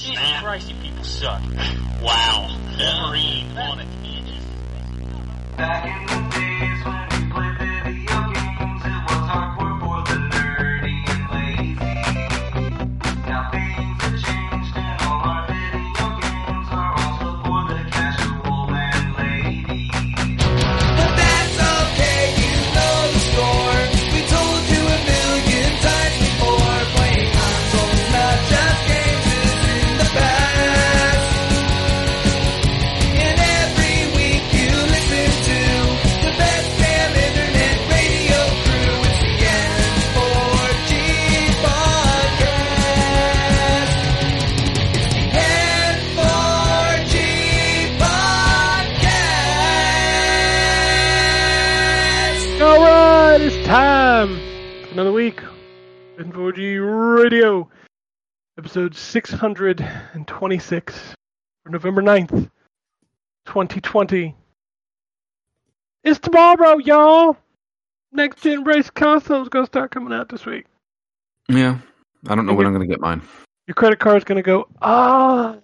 Jesus Christ, you people suck. Wow. Wolverine on it. Back in the days when Radio, episode 626 for November 9th, 2020. It's tomorrow, y'all. Next gen race console's gonna start coming out this week. Yeah. I don't know when I'm going to get mine. Your credit card's gonna go, ah,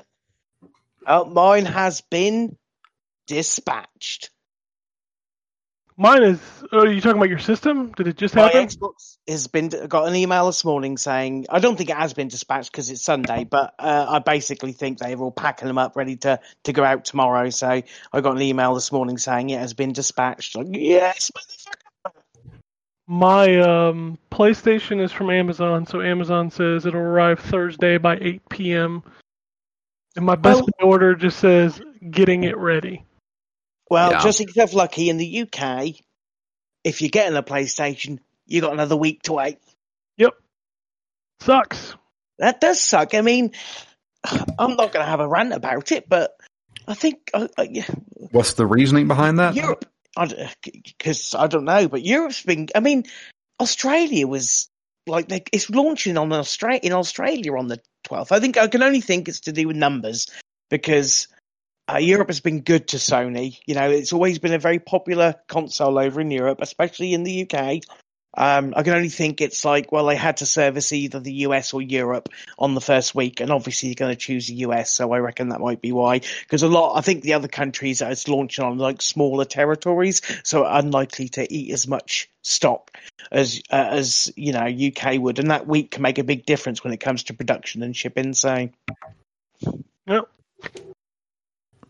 Oh, mine has been dispatched. Mine is. Oh, are you talking about your system? Did it just My happen? Xbox has been got an email this morning saying I don't think it has been dispatched because it's Sunday, but uh, I basically think they're all packing them up ready to to go out tomorrow. So I got an email this morning saying it has been dispatched. Like yes, motherfucker. My um, PlayStation is from Amazon, so Amazon says it'll arrive Thursday by 8 p.m. And my Best order just says getting it ready. Well, Yeah. just if lucky in the UK, if you're getting a PlayStation, you got another week to wait. Yep. Sucks. That does suck. I mean, I'm not going to have a rant about it, but I think uh, uh, yeah, What's the reasoning behind that? Europe, because I don't know, but Europe's been. I mean, Australia was like they, it's launching on Australia in Australia on the 12th. I think I can only think it's to do with numbers because uh, Europe has been good to Sony. You know, it's always been a very popular console over in Europe, especially in the UK. Um, I can only think it's like, well, they had to service either the US or Europe on the first week, and obviously you're going to choose the US, so I reckon that might be why. Because a lot, I think the other countries that it's launching on like smaller territories, so unlikely to eat as much stock as uh, as you know UK would, and that week can make a big difference when it comes to production and shipping. So Yep.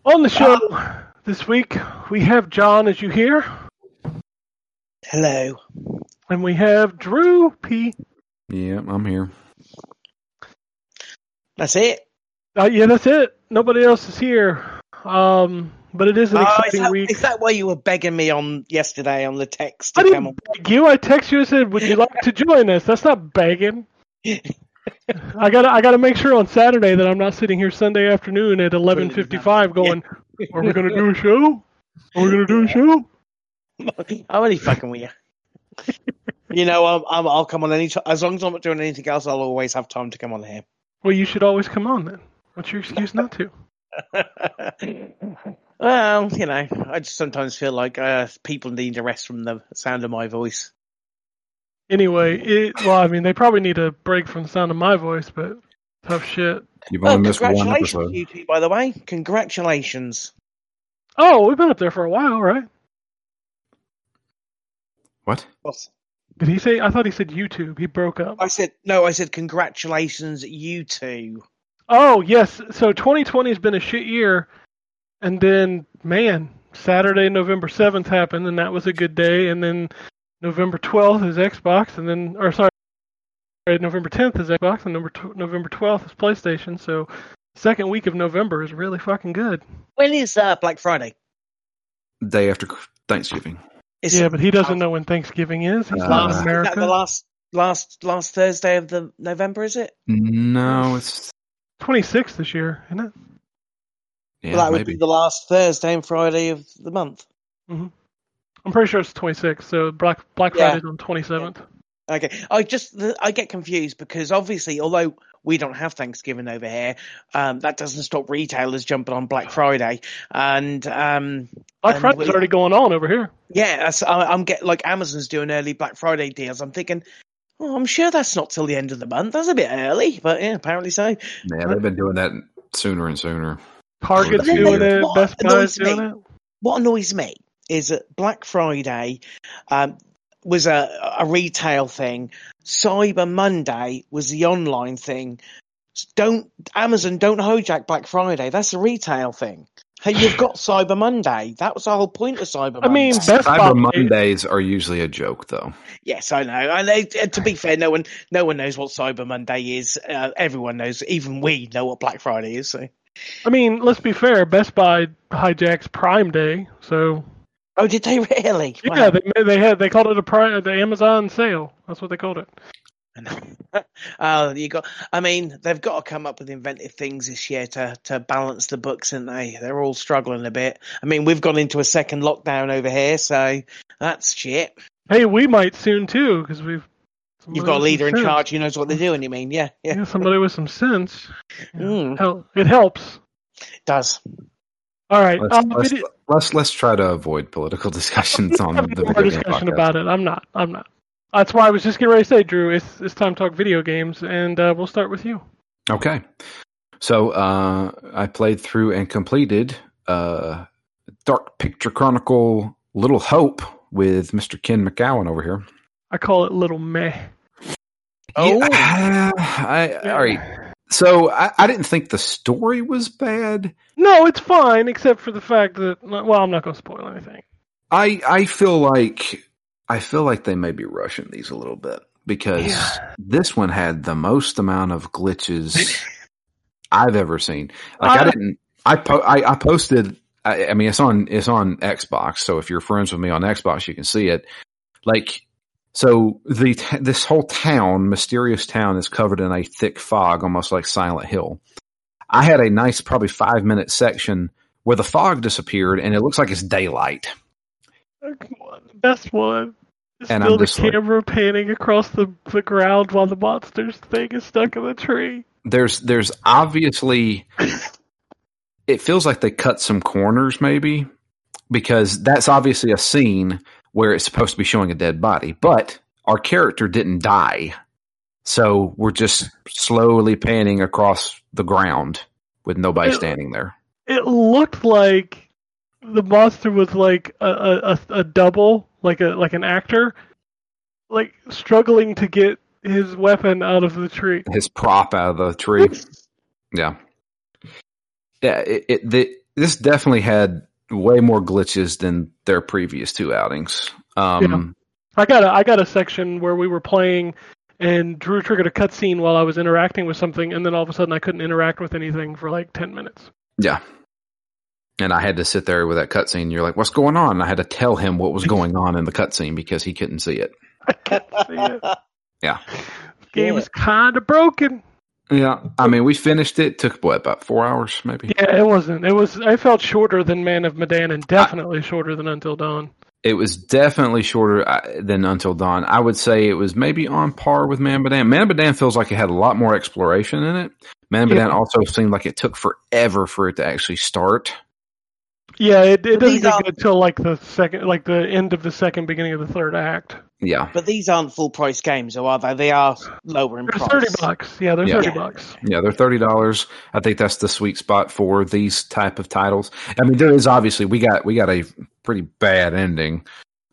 On the show this week, we have John, as you hear, hello, and we have Drew P. Yeah, I'm here. that's it. Uh, yeah, that's it. Nobody else is here. Um, but it is an Oh, is, exciting that, week. is that why you were begging me on yesterday on the text I to come on? didn't beg you. I text you and said, "Would you like to join us?" That's not begging. I gotta, I gotta make sure on Saturday that I'm not sitting here Sunday afternoon at 11:55 going, "Are we gonna do a show? Are we gonna do a show?" I'm only fucking with you. you know, I'm, I'm, I'll come on any time. As long as I'm not doing anything else, I'll always have time to come on here. Well, you should always come on then. What's your excuse not to? well, you know, I just sometimes feel like uh, people need a rest from the sound of my voice. Anyway, it, well, I mean, they probably need a break from the sound of my voice, but tough shit. You've oh, only Oh, missed one congratulations, episode. you two, by the way. Congratulations. Oh, we've been up there for a while, right? What? What? Did he say? I thought he said YouTube. He broke up. I said no. I said congratulations, you two. Oh yes. So 2020 has been a shit year, and then man, Saturday, November 7th happened, and that was a good day. And then November 12th is Xbox, and then or sorry, November 10th is Xbox, and November tw- November 12th is PlayStation. So second week of November is really fucking good. When is uh, Black Friday? Day after Thanksgiving. Is yeah, it- but he doesn't know when Thanksgiving is. He's Uh, not in last, is that America. the last last last Thursday of the November? Is it? No, it's 26th this year, isn't it? yeah, well, that would be the last Thursday and Friday of the month. I'm pretty sure it's 26th. So Black Black Yeah. Friday's on 27th. Okay, I just I get confused because obviously, although we don't have Thanksgiving over here, um, that doesn't stop retailers jumping on Black Friday, and um, Black Friday's we- already going on over here. yeah, that's, I, I'm get like Amazon's doing early Black Friday deals. I'm thinking, Oh, I'm sure that's not till the end of the month. That's a bit early, but yeah, apparently so. Yeah, they've been doing that sooner and sooner. Target's doing it. what Best Buy's annoys doing me- it. What annoys me is that Black Friday um, was a, a retail thing. Cyber Monday was the online thing. Don't Amazon don't hijack Black Friday. That's a retail thing. Hey, you've got Cyber Monday. That was the whole point of Cyber Monday. I mean, Monday. Best Buy. Cyber Mondays are usually a joke, though. Yes, I know. And they, to be fair, no one, no one knows what Cyber Monday is. Uh, everyone knows. Even we know what Black Friday is. So. I mean, let's be fair. Best Buy hijacks Prime Day, so Oh, did they really? yeah, they they had they called it a Prime the Amazon sale. That's what they called it. oh, you got. I mean, they've got to come up with inventive things this year to to balance the books, and they they're all struggling a bit. I mean, we've gone into a second lockdown over here, so that's shit. Hey, we might soon too because we've. You've got a leader in sense. charge who knows what they're doing. You mean? Yeah, yeah, Yeah, somebody with some sense. Mm. It helps. does. All right. Let's, um, let's, video- let's let's try to avoid political discussions on the video game discussion podcast. about it. I'm not. I'm not. That's why I was just getting ready to say, Drew. It's it's time to talk video games, and uh, we'll start with you. Okay. So uh, I played through and completed uh, Dark Picture Chronicle Little Hope with Mr. Ken McGowan over here. I call it Little Meh. Oh. Yeah, I, all right. So I, I didn't think the story was bad. No, it's fine, except for the fact that. Well, I'm not going to spoil anything. I I feel like I feel like they may be rushing these a little bit because Yeah. this one had the most amount of glitches I've ever seen. Like I, I- didn't I po- I, I posted I, I mean it's on it's on Xbox, so if you're friends with me on Xbox you can see it. Like so the t- this whole town, mysterious town is covered in a thick fog almost like Silent Hill. I had a nice probably 5 minute section where the fog disappeared and it looks like it's daylight. Uh, Best one. Is And still I'm the just like- camera panning across the, the ground while the monster's thing is stuck in the tree. there's there's obviously it feels like they cut some corners maybe because that's obviously a scene where it's supposed to be showing a dead body but our character didn't die. So we're just slowly panning across the ground with nobody It- standing there. It looked like the monster was like a, a, a, double, like a like an actor, like struggling to get his weapon out of the tree. his prop out of the tree. Yeah. Yeah it, it the, this definitely had way more glitches than their previous two outings um I got a I got a section where we were playing and Drew triggered a cutscene while I was interacting with something, and then all of a sudden I couldn't interact with anything for like ten minutes. Yeah. And I had to sit there with that cutscene. You're like, what's going on? And I had to tell him what was going on in the cutscene because he couldn't see it. I couldn't see it. Yeah. Game is kind of broken. Yeah. I mean, we finished it. Took what, about four hours, maybe? Yeah, it wasn't. It was. I felt shorter than Man of Medan, and definitely shorter than Until Dawn. It was definitely shorter uh, than Until Dawn. I would say it was maybe on par with Man of Medan. Man of Medan feels like it had a lot more exploration in it. Man Badan Yeah. also seemed like it took forever for it to actually start. Yeah, it, it doesn't get good till like the second, like the end of the second, beginning of the third act. Yeah. But these aren't full price games, though, are they? They are lower in They're price. thirty bucks. Yeah, they're Yeah. thirty bucks. Yeah, they're thirty dollars. I think that's the sweet spot for these type of titles. I mean, there is obviously we got we got a pretty bad ending,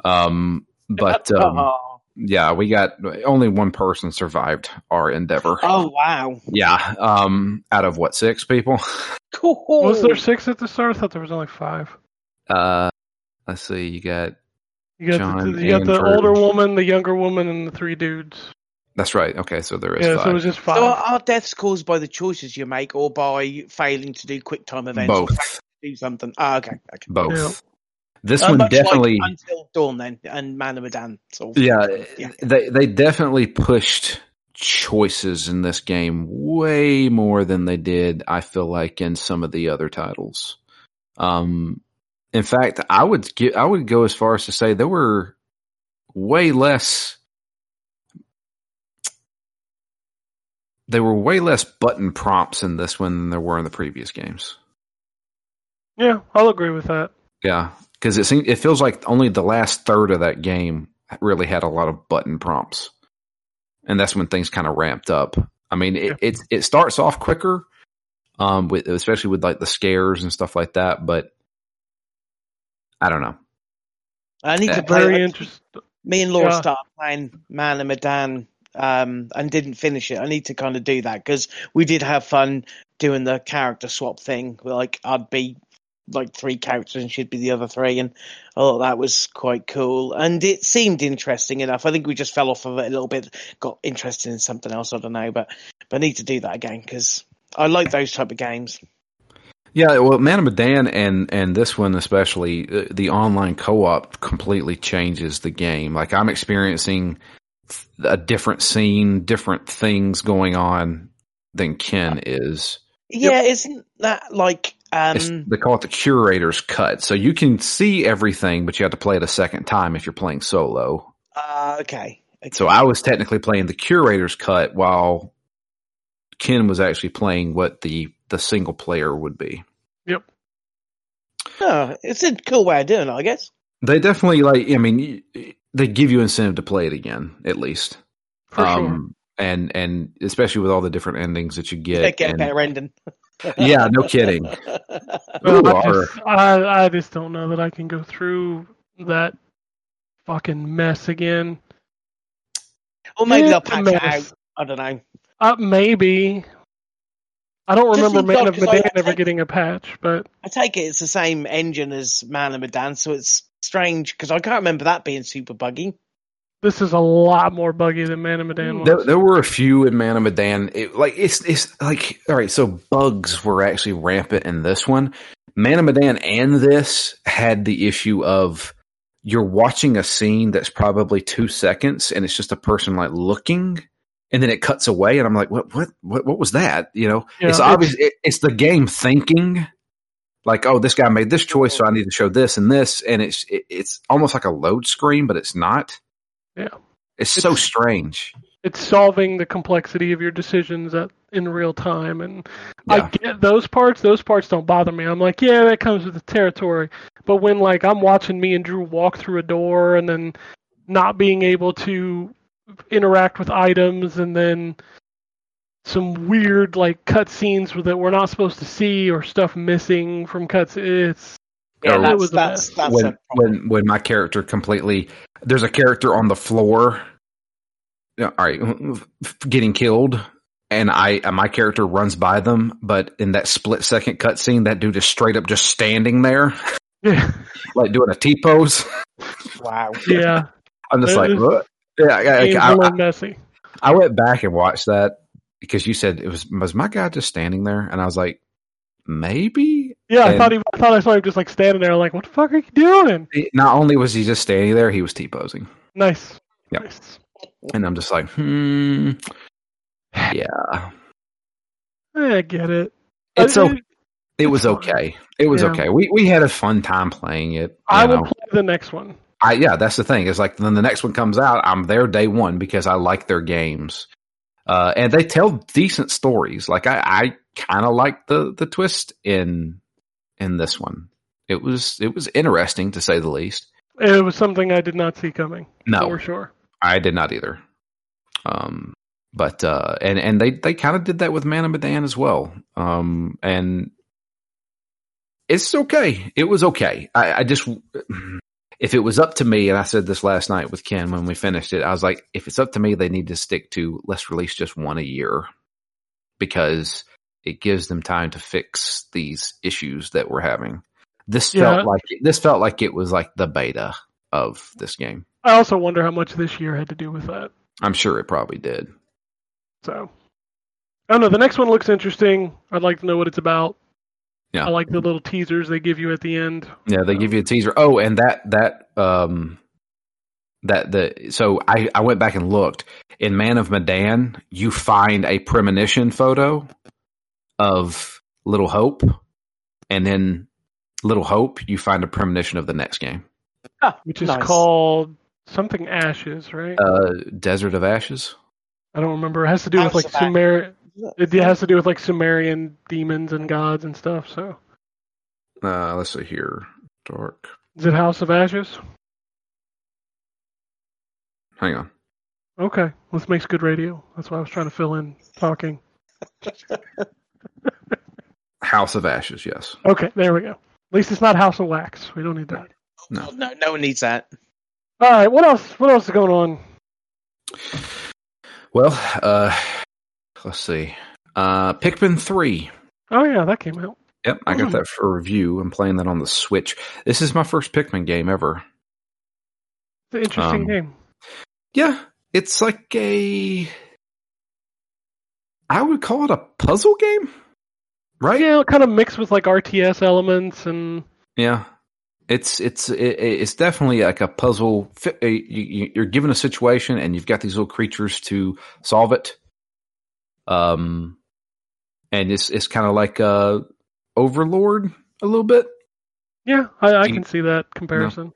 um, but um, oh. Yeah, we got only one person survived our endeavor. oh wow, Yeah, um, out of what six people? cool. Was there six at the start? I thought there was only five. Uh, let's see, you got You got John the, you got the older woman, the younger woman, and the three dudes. that's right. Okay, so there is Yeah, five. so it was just five. So are, are deaths caused by the choices you make, or by failing to do quick time events? or both, do something. Ah, okay, okay. both. Yeah. This Uh, one much like definitely. until dawn then, and Man of Medan. Sort of. Yeah, Yeah. they they definitely pushed choices in this game way more than they did. I feel like in some of the other titles. Um, in fact, I would get I would go as far as to say there were way less. There were way less button prompts in this one than there were in the previous games. yeah, I'll agree with that. Yeah, because it seems it feels like only the last third of that game really had a lot of button prompts. and that's when things kind of ramped up. I mean, it Yeah. it, it starts off quicker, um, with especially with like the scares and stuff like that. But I don't know. I need Uh, to play. Very like, interesting. me and Laura Yeah. started playing Man and Medan um, and didn't finish it. I need to kind of do that because we did have fun doing the character swap thing. Like I'd be like three characters and she'd be the other three, and I thought that was quite cool. And it seemed interesting enough. I think we just fell off of it a little bit, got interested in something else. I don't know, but but I need to do that again because I like those type of games. Yeah, well, Man of Medan and and this one especially, uh, the online co-op completely changes the game. Like I'm experiencing a different scene, different things going on than Ken is. Yeah, isn't that like um? they call it the curator's cut, so you can see everything, but you have to play it a second time if you're playing solo. Uh, okay. okay. So I was technically playing the curator's cut while Ken was actually playing what the the single player would be. Yep. Oh, it's a cool way of doing it, I guess. They definitely like. I mean, they give you incentive to play it again, at least. For Um, And and especially with all the different endings that you Yeah, get. get a and- better ending. Yeah, no kidding. Well, I, just, I, I just don't know that I can go through that fucking mess again. or maybe they'll a patch it out. I don't know. Uh, maybe. I don't Just remember Man odd, of 'cause I- Medan ever think- getting a patch, but I take it it's the same engine as Man and Medan, so it's strange because I can't remember that being super buggy. This is a lot more buggy than Man of. There, there were a few in Man of Medan. It, like it's it's like all right. So bugs were actually rampant in this one. Man of Medan and this had the issue of you're watching a scene that's probably two seconds, and it's just a person like looking, and then it cuts away, and I'm like, what what what, what was that? You know, Yeah, it's obvious. It, it's the game thinking. Like, oh, this guy made this choice, so I need to show this and this, and it's it, it's almost like a load screen, but it's not. Yeah. it's so strange. it's solving the complexity of your decisions at, in real time and i get those parts those parts don't bother me i'm like yeah that comes with the territory but when like i'm watching me and drew walk through a door and then not being able to interact with items and then some weird like cutscenes that we're not supposed to see or stuff missing from cuts it's Yeah, Or- that's was that's that's when when when my character completely there's a character on the floor. You know, all right getting killed and i my character runs by them but in that split second cutscene that dude is straight up just standing there yeah like doing a t-pose wow. yeah. I'm just It like is- what? yeah I, I, it's a I, little messy. I went back and watched that because you said it was was my guy just standing there? And i was like maybe yeah i And- thought he i thought i saw him just like standing there like what the fuck are you doing not only was he just standing there he was t-posing nice Yep. nice and i'm just like hmm yeah i get it it's okay It was okay. It was Yeah. okay. We we had a fun time playing it. I will know. play the next one. I yeah, that's the thing. It's like then the next one comes out, I'm there day one because I like their games, uh, and they tell decent stories. Like I I kind of like the the twist in in this one. It was it was interesting to say the least. It was something I did not see coming. No, for sure. I did not either. Um, but uh, and and they they kind of did that with Man of Medan as well. Um, and it's okay. It was okay. I, I just if it was up to me, and I said this last night with Ken when we finished it, I was like, if it's up to me, they need to stick to let's release just one a year because it gives them time to fix these issues that we're having. This Yeah. felt like this felt like it was like the beta of this game. I also wonder how much this year had to do with that. I'm sure it probably did. So I don't know. The next one looks interesting. I'd like to know what it's about. Yeah. I like the little teasers they give you at the end. Yeah, they give you a teaser. Oh, and that that um that the so I I went back and looked in Man of Medan. You find a premonition photo of Little Hope, and then Little Hope you find a premonition of the next game, Ah, which is nice. called something Ashes, right? uh, Desert of Ashes. I don't remember. It has to do with like of Ashes. Sumer. It has to do with like Sumerian demons and gods and stuff. So Uh, let's see here, Dark. is it House of Ashes? Hang on. Okay, this makes good radio. That's why I was trying to fill in talking. House of Ashes, yes. Okay, there we go. At least it's not House of Wax. We don't need that. No. No, no one needs that. All right, what else? What else is going on? Well, uh, let's see. Uh, Pikmin 3. Oh yeah, that came out. Yep, I got Hmm. that for review. I'm playing that on the Switch. This is my first Pikmin game ever. It's an interesting Um, game. Yeah, it's like a. I would call it a puzzle game, right? Yeah, kind of mixed with like RTS elements and Yeah. It's it's it, it's definitely like a puzzle. Uh, you- you- You're given a situation and you've got these little creatures to solve it. Um, and it's it's kind of like uh Overlord a little bit. yeah, I, I can see that comparison.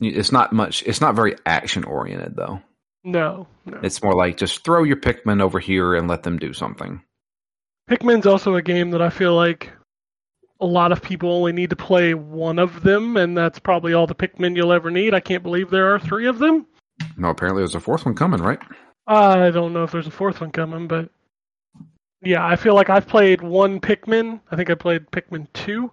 It's not much. It's not very action oriented though. No, no. It's more like just throw your Pikmin over here and let them do something. Pikmin's also a game that I feel like a lot of people only need to play one of them, and that's probably all the Pikmin you'll ever need. I can't believe there are three of them. No, apparently there's a fourth one coming, right? I don't know if there's a fourth one coming, but yeah, I feel like I've played one Pikmin. I think I played Pikmin 2.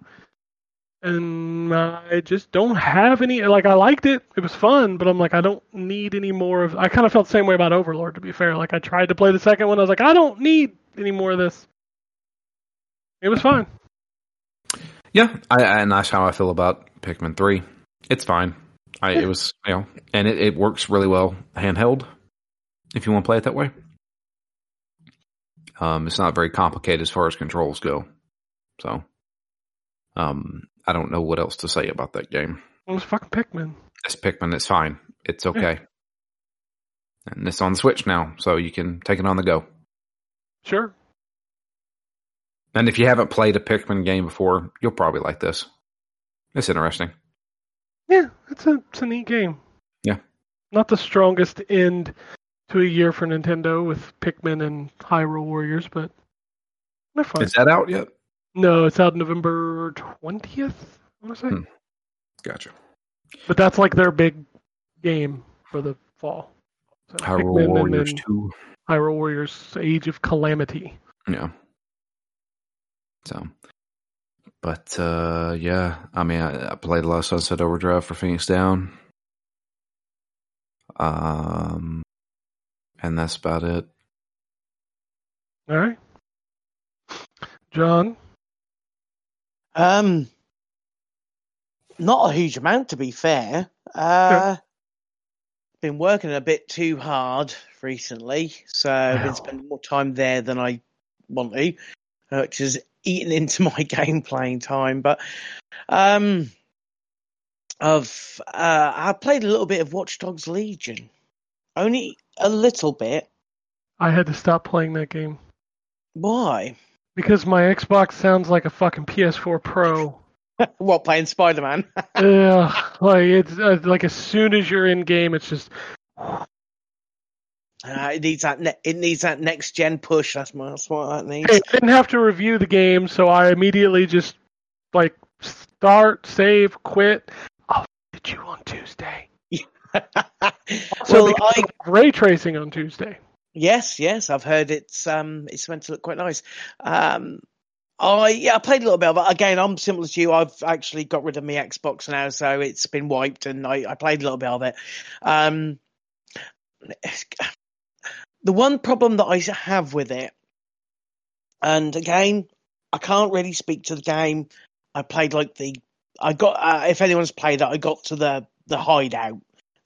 And I just don't have any. Like, I liked it. It was fun, but I'm like, I don't need any more of. I kind of felt the same way about Overlord, to be fair. Like, I tried to play the second one. I was like, I don't need any more of this. It was fine. Yeah, I, and that's how I feel about Pikmin Three. It's fine. I it was you know, and it, it works really well handheld. If you want to play it that way, um, it's not very complicated as far as controls go. So, um, I don't know what else to say about that game. It was fucking Pikmin. It's Pikmin. It's fine. It's okay. And it's on the Switch now, so you can take it on the go. Sure. And if you haven't played a Pikmin game before, you'll probably like this. It's interesting. Yeah, it's a it's a neat game. Yeah. Not the strongest end to a year for Nintendo with Pikmin and Hyrule Warriors, but they're fun. Is that out yet? No, it's out November twentieth. I want to say, Hmm. Gotcha. but that's like their big game for the fall. So Hyrule Pikmin Warriors Two. Hyrule Warriors: Age of Calamity. Yeah. So, but uh yeah, I mean, I, I played a lot of Sunset Overdrive for Phoenix Down. Um, and that's about it. All right, John. Um, not a huge amount to be fair. Uh, been working a bit too hard recently, so I've been spending more time there than I want to, uh, which is eating into my game playing time. But um, I've uh, I played a little bit of Watch Dogs Legion, only a little bit. I had to stop playing that game Why? Because my Xbox sounds like a fucking PS4 Pro. what playing Spider Man? Yeah, like it's uh, like as soon as you're in game, it's just Uh, it needs that. Ne- it needs that next gen push. That's, my, that's what that needs. Hey, I didn't have to review the game, so I immediately just like start, save, quit. I'll hit you on Tuesday. So well, I ray tracing on Tuesday. Yes, yes, I've heard it's um it's meant to look quite nice. Um, I yeah, I played a little bit, but again, I'm similar to you. I've actually got rid of my Xbox now, so it's been wiped, and I, I played a little bit of it. Um, the one problem that I have with it, and again, I can't really speak to the game. I played like the I got uh, if anyone's played that, I got to the the hideout.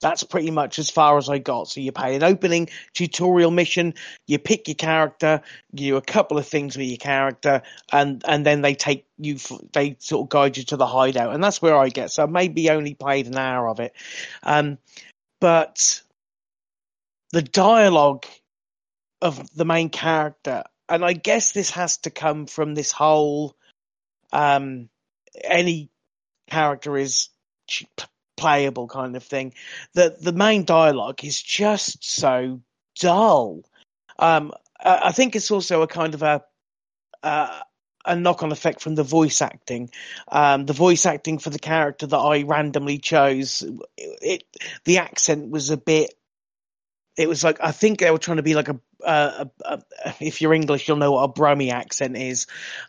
That's pretty much as far as I got. So you pay an opening tutorial mission, you pick your character, you do a couple of things with your character, and and then they take you, they sort of guide you to the hideout, and that's where I get. So I maybe only played an hour of it, um, but the dialogue of the main character, and I guess this has to come from this whole, um, any character is playable kind of thing. That the main dialogue is just so dull. Um, I think it's also a kind of a uh, a knock on effect from the voice acting. Um, the voice acting for the character that I randomly chose, it, the accent was a bit it was like I think they were trying to be like a, a, a, a if you're English, you'll know what a Brummy accent is,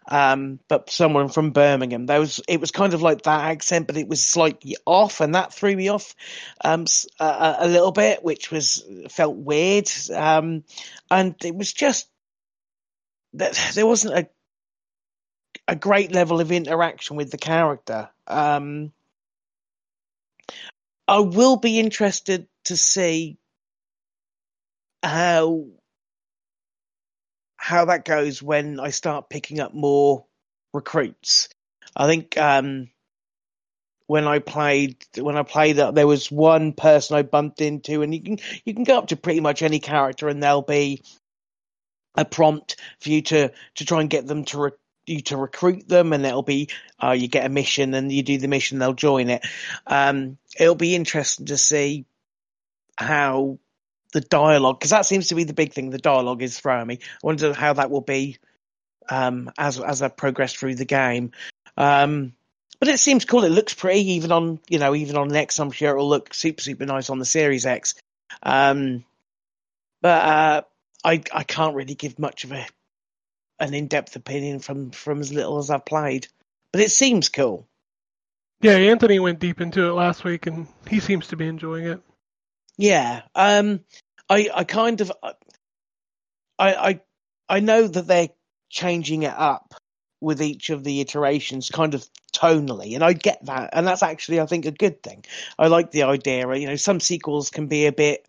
um, but someone from Birmingham. It was kind of like that accent, but it was slightly off, and that threw me off um, a- a little bit, which was felt weird, um, and it was just that there wasn't a a great level of interaction with the character. Um, I will be interested to see how how that goes when I start picking up more recruits. I think um, when I played when I played that there was one person I bumped into, and you can you can go up to pretty much any character, and there'll be a prompt for you to to try and get them to re- you to recruit them, and it'll be uh, you get a mission, and you do the mission, they'll join it. Um, it'll be interesting to see how the dialogue, because that seems to be the big thing. The dialogue is throwing me. I wonder how that will be um, as as I progress through the game. Um, but it seems cool. It looks pretty, even on you know even on X. I'm sure it'll look super super nice on the Series X. Um, but uh, I I can't really give much of a an in depth opinion from from as little as I've played. But it seems cool. Yeah, Anthony went deep into it last week, and he seems to be enjoying it. Yeah. Um I I kind of I I I know that they're changing it up with each of the iterations kind of tonally and I get that and that's actually I think a good thing. I like the idea, you know, some sequels can be a bit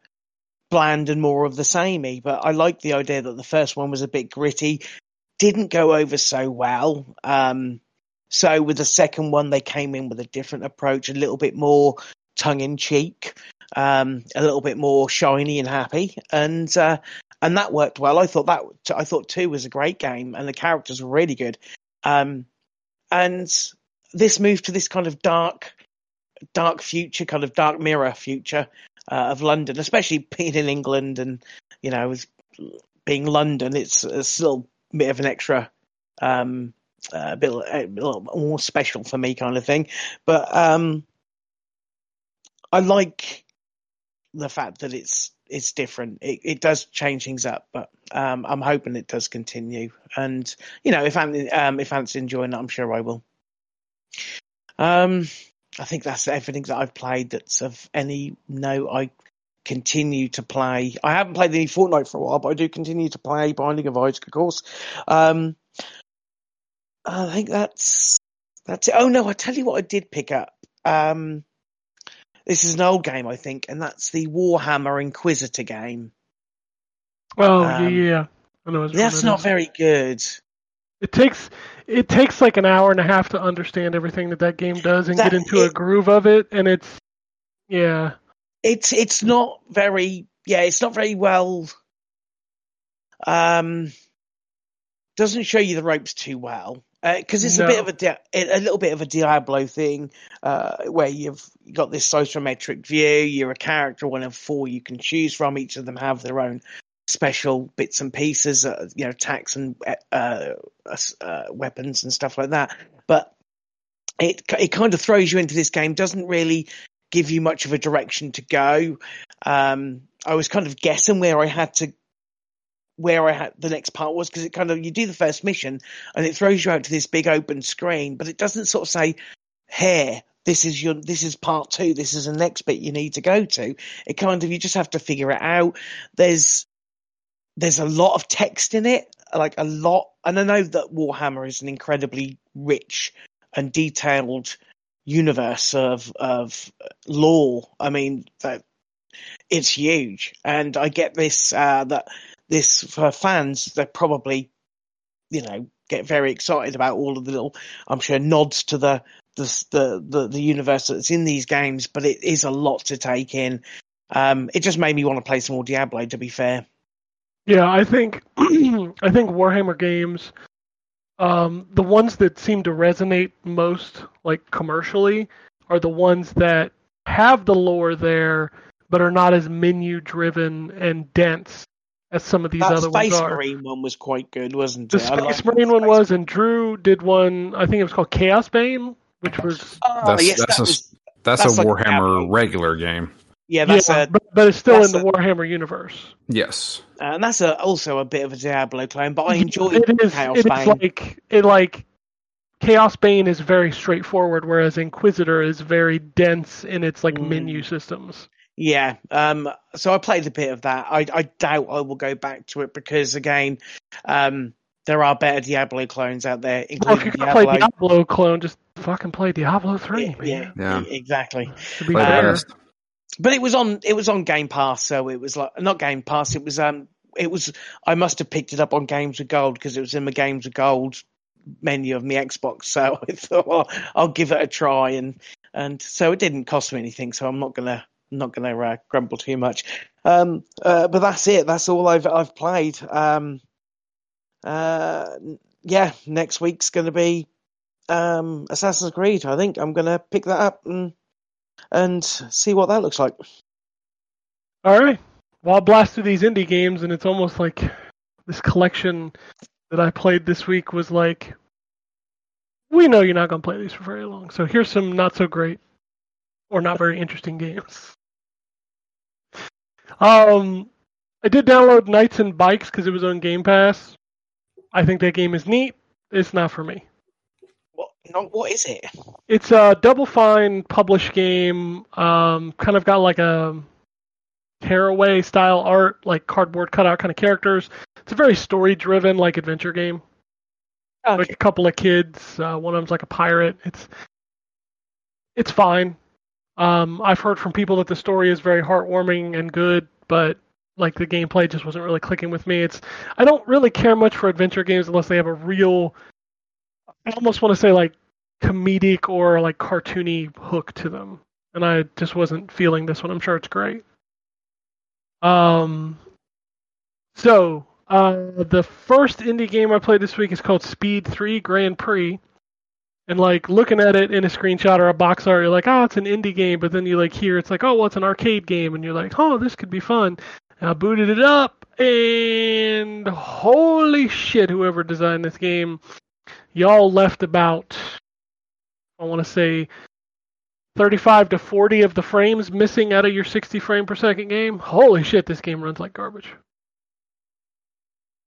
bland and more of the samey, but I like the idea that the first one was a bit gritty, didn't go over so well. Um so with the second one they came in with a different approach, a little bit more tongue in cheek um, a little bit more shiny and happy, and uh, and that worked well. I thought that I thought two was a great game, and the characters were really good. Um, and this move to this kind of dark, dark future, kind of dark mirror future uh, of London, especially being in England, and you know, being London, it's a little bit of an extra. Um, a bit a little more special for me, kind of thing, but um, I like the fact that it's it's different. It it does change things up, but um, I'm hoping it does continue. And you know, if I'm um, if Ant's enjoying it, I'm sure I will. Um, I think that's everything that I've played that's of any note. I continue to play. I haven't played any Fortnite for a while, but I do continue to play Binding of Isaac, of course. Um, I think that's that's it. Oh no, I tell you what, I did pick up. Um, this is an old game, I think, and that's the Warhammer Inquisitor game. Oh Um, yeah, yeah. I know. That's that not very good. It takes it takes like an hour and a half to understand everything that that game does and That- get into a groove of it, and it's yeah. It's it's not very yeah, it's not very well. Um, doesn't show you the ropes too well because it's a bit of a di- a little bit of a Diablo thing uh, where you've got this isometric view. You're a character, one of four you can choose from. Each of them have their own special bits and pieces, uh, you know, attacks and uh, uh, weapons and stuff like that. But it it kind of throws you into this game. Doesn't really give you much of a direction to go. Um, I was kind of guessing where I had to, where I had the next part was because it kind of you do the first mission and it throws you out to this big open screen, but it doesn't sort of say, "Here, this is your, this is part two, this is the next bit you need to go to." It kind of you just have to figure it out. There's there's a lot of text in it, like a lot, and I know that Warhammer is an incredibly rich and detailed universe of of law I mean, that it's huge, and I get this uh, that this for fans they probably you know get very excited about all of the little I'm sure nods to the the the the, universe that's in these games, but it is a lot to take in. Um, it just made me want to play some more Diablo. To be fair, Yeah, I think I think Warhammer games, um, the ones that seem to resonate most, like commercially, are the ones that have the lore there, but are not as menu driven and dense as some of these that other Space ones are. Marine one was quite good, wasn't it? The Space Marine the one Space- was, and Drew did one. I think it was called Chaos Bane, which was Oh That's yes, that's that a was that's, that's a like Warhammer regular game. Yeah, that's yeah, a but, but it's still in the a- Warhammer universe. Yes. and that's a, also a bit of a Diablo clone. But I enjoy it is. Chaos it is Bane. like it like Chaos Bane is very straightforward, whereas Inquisitor is very dense in its like Mm. menu systems. Yeah. Um. So I played a bit of that. I I doubt I will go back to it because again, um, there are better Diablo clones out there, Well, if you're gonna play Diablo. Diablo clone, just fucking play Diablo three, man. yeah, Yeah. e- exactly. To be Play the fair. best. But it was on it was on Game Pass, so it was like not Game Pass. It was um it was I must have picked it up on Games with Gold because it was in my Games with Gold menu of my Xbox. So I thought well, I'll give it a try, and and so it didn't cost me anything. So I'm not gonna not gonna uh, grumble too much. Um, uh, but that's it. That's all I've I've played. Um, uh, yeah, next week's gonna be um Assassin's Creed. I think I'm gonna pick that up and and see what that looks like. All right. Well, I'll blast through these indie games, and it's almost like this collection that I played this week was like, we know you're not going to play these for very long, so here's some not so great or not very interesting games. Um, I did download Knights and Bikes because it was on Game Pass. I think that game is neat. It's not for me. What? No, what is it? It's a Double Fine published game. Um, kind of got like a tearaway style art, like cardboard cutout kind of characters. It's a very story driven, like adventure game. Like a couple of kids. Uh, one of them's like a pirate. It's it's fine. Um, I've heard from people that the story is very heartwarming and good, but like the gameplay just wasn't really clicking with me. It's I don't really care much for adventure games unless they have a real I almost want to say like comedic or like cartoony hook to them. And I just wasn't feeling this one. I'm sure it's great. Um so uh the first indie game I played this week is called Speed 3 Grand Prix. And like looking at it in a screenshot or a box art, you're like, oh, it's an indie game. But then you like hear it's like, oh, well, it's an arcade game, and you're like, oh, this could be fun. And I booted it up, and holy shit, whoever designed this game, y'all left about, I want to say, 35 to 40 of the frames missing out of your 60 frame per second game. Holy shit, this game runs like garbage.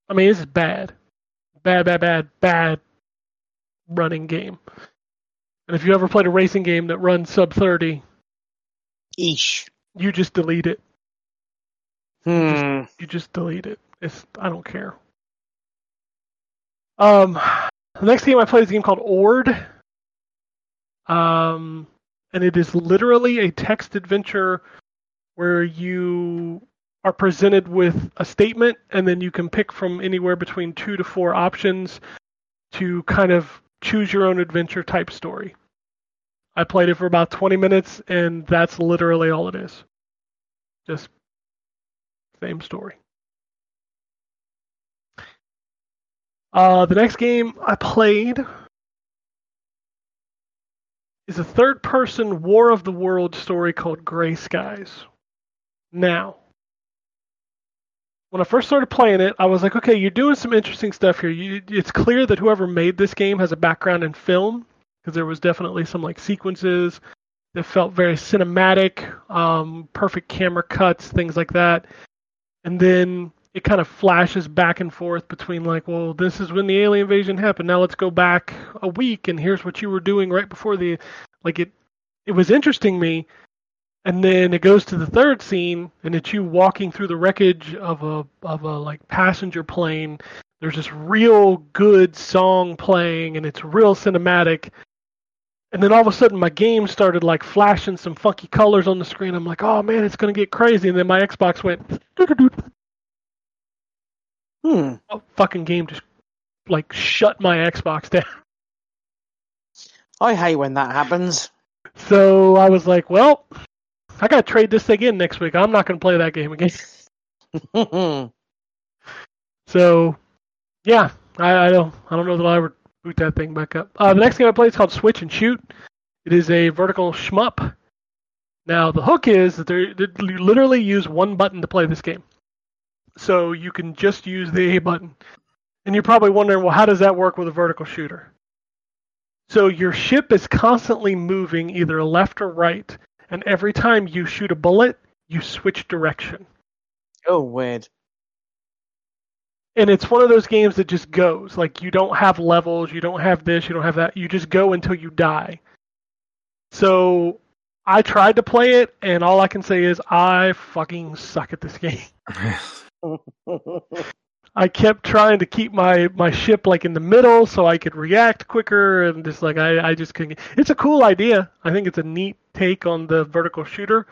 I mean, this is bad. Bad, bad, bad, bad running game. And if you ever played a racing game that runs sub 30, Eesh. you just delete it. Hmm. You just delete it. It's I don't care. Um, the next game I played is a game called Ord. Um, and it is literally a text adventure where you are presented with a statement, and then you can pick from anywhere between two to four options to kind of choose your own adventure type story. I played it for about 20 minutes, and that's literally all it is. Just same story. Uh, the next game I played is a third person War of the World story called Grey Skies. Now, when I first started playing it, I was like, okay, you're doing some interesting stuff here. You, it's clear that whoever made this game has a background in film because there was definitely some like sequences that felt very cinematic, um, perfect camera cuts, things like that. And then it kind of flashes back and forth between like, well, this is when the alien invasion happened. Now let's go back a week and here's what you were doing right before the like it it was interesting me. And then it goes to the third scene and it's you walking through the wreckage of a of a like passenger plane. There's this real good song playing and it's real cinematic. And then all of a sudden, my game started like flashing some funky colors on the screen. I'm like, oh man, it's gonna get crazy. And then my Xbox went, Hmm. oh, fucking game just like shut my Xbox down. I hate when that happens. So I was like, well, I gotta trade this thing in next week. I'm not gonna play that game again. So, yeah, I, I don't, I don't know that I'll ever boot that thing back up. Uh, the next game I played is called Switch and Shoot. It is a vertical shmup. Now the hook is that they that you literally use one button to play this game, so you can just use the A button. And you're probably wondering, well, how does that work with a vertical shooter? So your ship is constantly moving either left or right, and every time you shoot a bullet, you switch direction. Oh, weird. and it's one of those games that just goes. Like you don't have levels you don't have this you don't have that. You just go until you die. So i tried to play it and all i can say is i fucking suck at this game. I kept trying to keep my my ship like in the middle so i could react quicker and just like i i just couldn't it's a cool idea. I think it's a neat take on the vertical shooter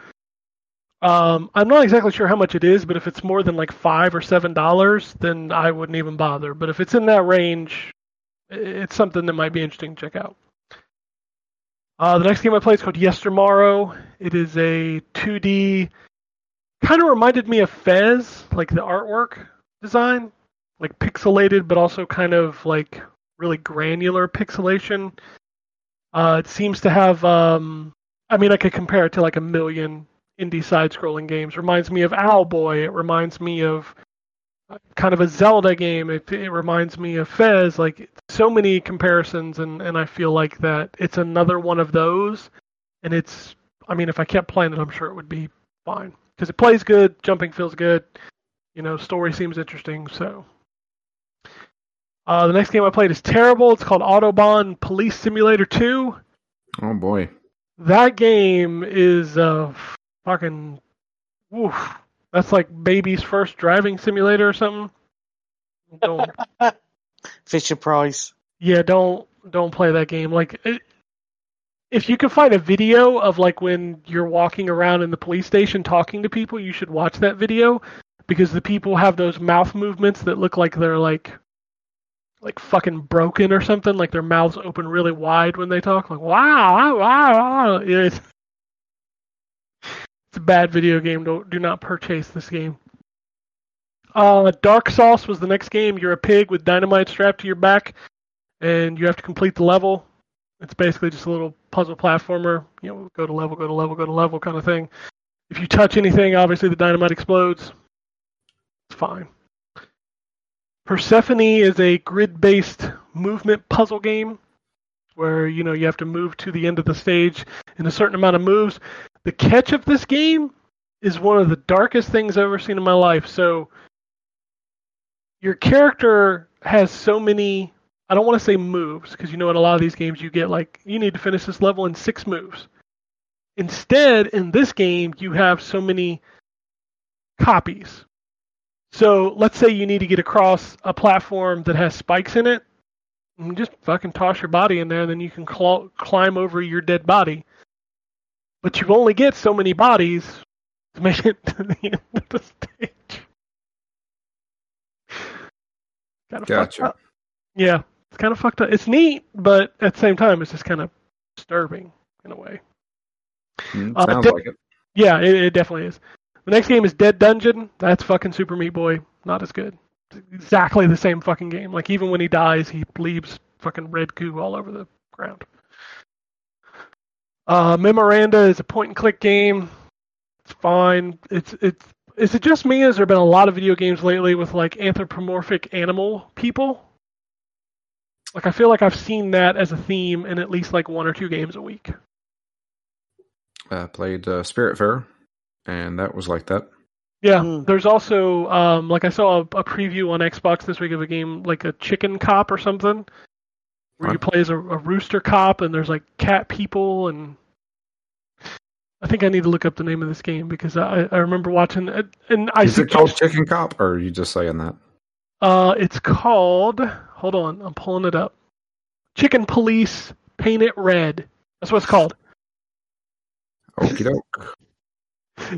um, I'm not exactly sure how much it is, but if it's more than like five or seven dollars, then I wouldn't even bother. But if it's in that range, it's something that might be interesting to check out. Uh, the next game I play is called Yestermorrow. It is a 2D, kind of reminded me of Fez, like the artwork design, like pixelated, but also kind of like really granular pixelation. Uh, it seems to have, um, I mean, I could compare it to like a million indie side-scrolling games. Reminds me of Owlboy. It reminds me of uh, kind of a Zelda game. It, it reminds me of Fez. Like so many comparisons, and and I feel like that it's another one of those. And it's, I mean, if I kept playing it, I'm sure it would be fine because it plays good, jumping feels good. You know, story seems interesting. So. Uh, the next game I played is terrible. It's called Autobahn Police Simulator 2 oh boy. That game is uh fucking woof. That's like baby's first driving simulator or something. Don't Fisher Price. yeah, don't don't play that game. Like it, if you can find a video of like when you're walking around in the police station talking to people, you should watch that video because the people have those mouth movements that look like they're like like fucking broken or something, like their mouths open really wide when they talk. Like wow, wow, wow. It's, it's a bad video game. Don't do not purchase this game. Uh, Dark Sauce was the next game. You're a pig with dynamite strapped to your back, and you have to complete the level. It's basically just a little puzzle platformer. You know, go to level, go to level, go to level kind of thing. If you touch anything, obviously the dynamite explodes. It's fine. Persephone is a grid-based movement puzzle game where you know you have to move to the end of the stage in a certain amount of moves. The catch of this game is one of the darkest things I've ever seen in my life. So your character has so many I don't want to say moves because you know in a lot of these games you get like you need to finish this level in 6 moves. Instead, in this game you have so many copies. So let's say you need to get across a platform that has spikes in it. You just fucking toss your body in there, and then you can cl- climb over your dead body. But you only get so many bodies to make it to the end of the stage. Kind of Gotcha. up. Yeah, it's kind of fucked up. It's neat, but at the same time, it's just kind of disturbing in a way. Mm, Uh, sounds like it. Yeah, it, it definitely is. The next game is Dead Dungeon. That's fucking Super Meat Boy. Not as good. It's exactly the same fucking game. Like even when he dies, he leaves fucking red goo all over the ground. Uh, Memoranda is a point and click game. It's fine. It's it's is it just me? Has there been a lot of video games lately with like anthropomorphic animal people? Like I feel like I've seen that as a theme in at least like one or two games a week. Uh, played uh, Spirit Fair, and that was like that. Yeah, Hmm. there's also um, like I saw a, a preview on Xbox this week of a game like a chicken cop or something, where you Right. play as a, a rooster cop and there's like cat people and I think I need to look up the name of this game because I, I remember watching it and I Is it called suggest- Chicken Cop, or are you just saying that? uh, it's called hold on, I'm pulling it up. Chicken Police Paint It Red. That's what it's called. Okie doke.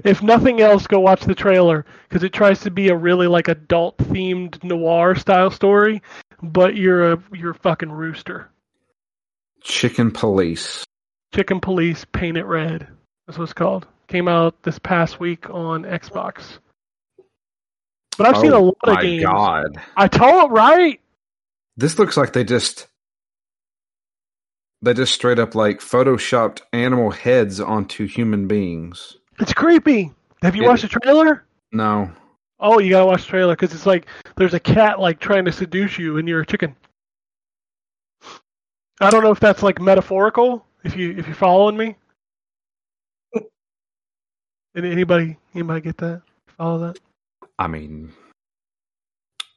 If nothing else, go watch the trailer because it tries to be a really like adult themed noir style story, but you're a you're a fucking rooster. Chicken Police. Chicken Police Paint It Red. That's what it's called. Came out this past week on Xbox. But I've seen a Oh lot of my games. God, I told right. this looks like they just they just straight up like photoshopped animal heads onto human beings. It's creepy. Have you It- watched the trailer? No, Oh, you gotta watch the trailer because it's like there's a cat like trying to seduce you, and you're a chicken. I don't know if that's like metaphorical. If you if you're following me, Any- Anybody anybody get that? Follow that? I mean,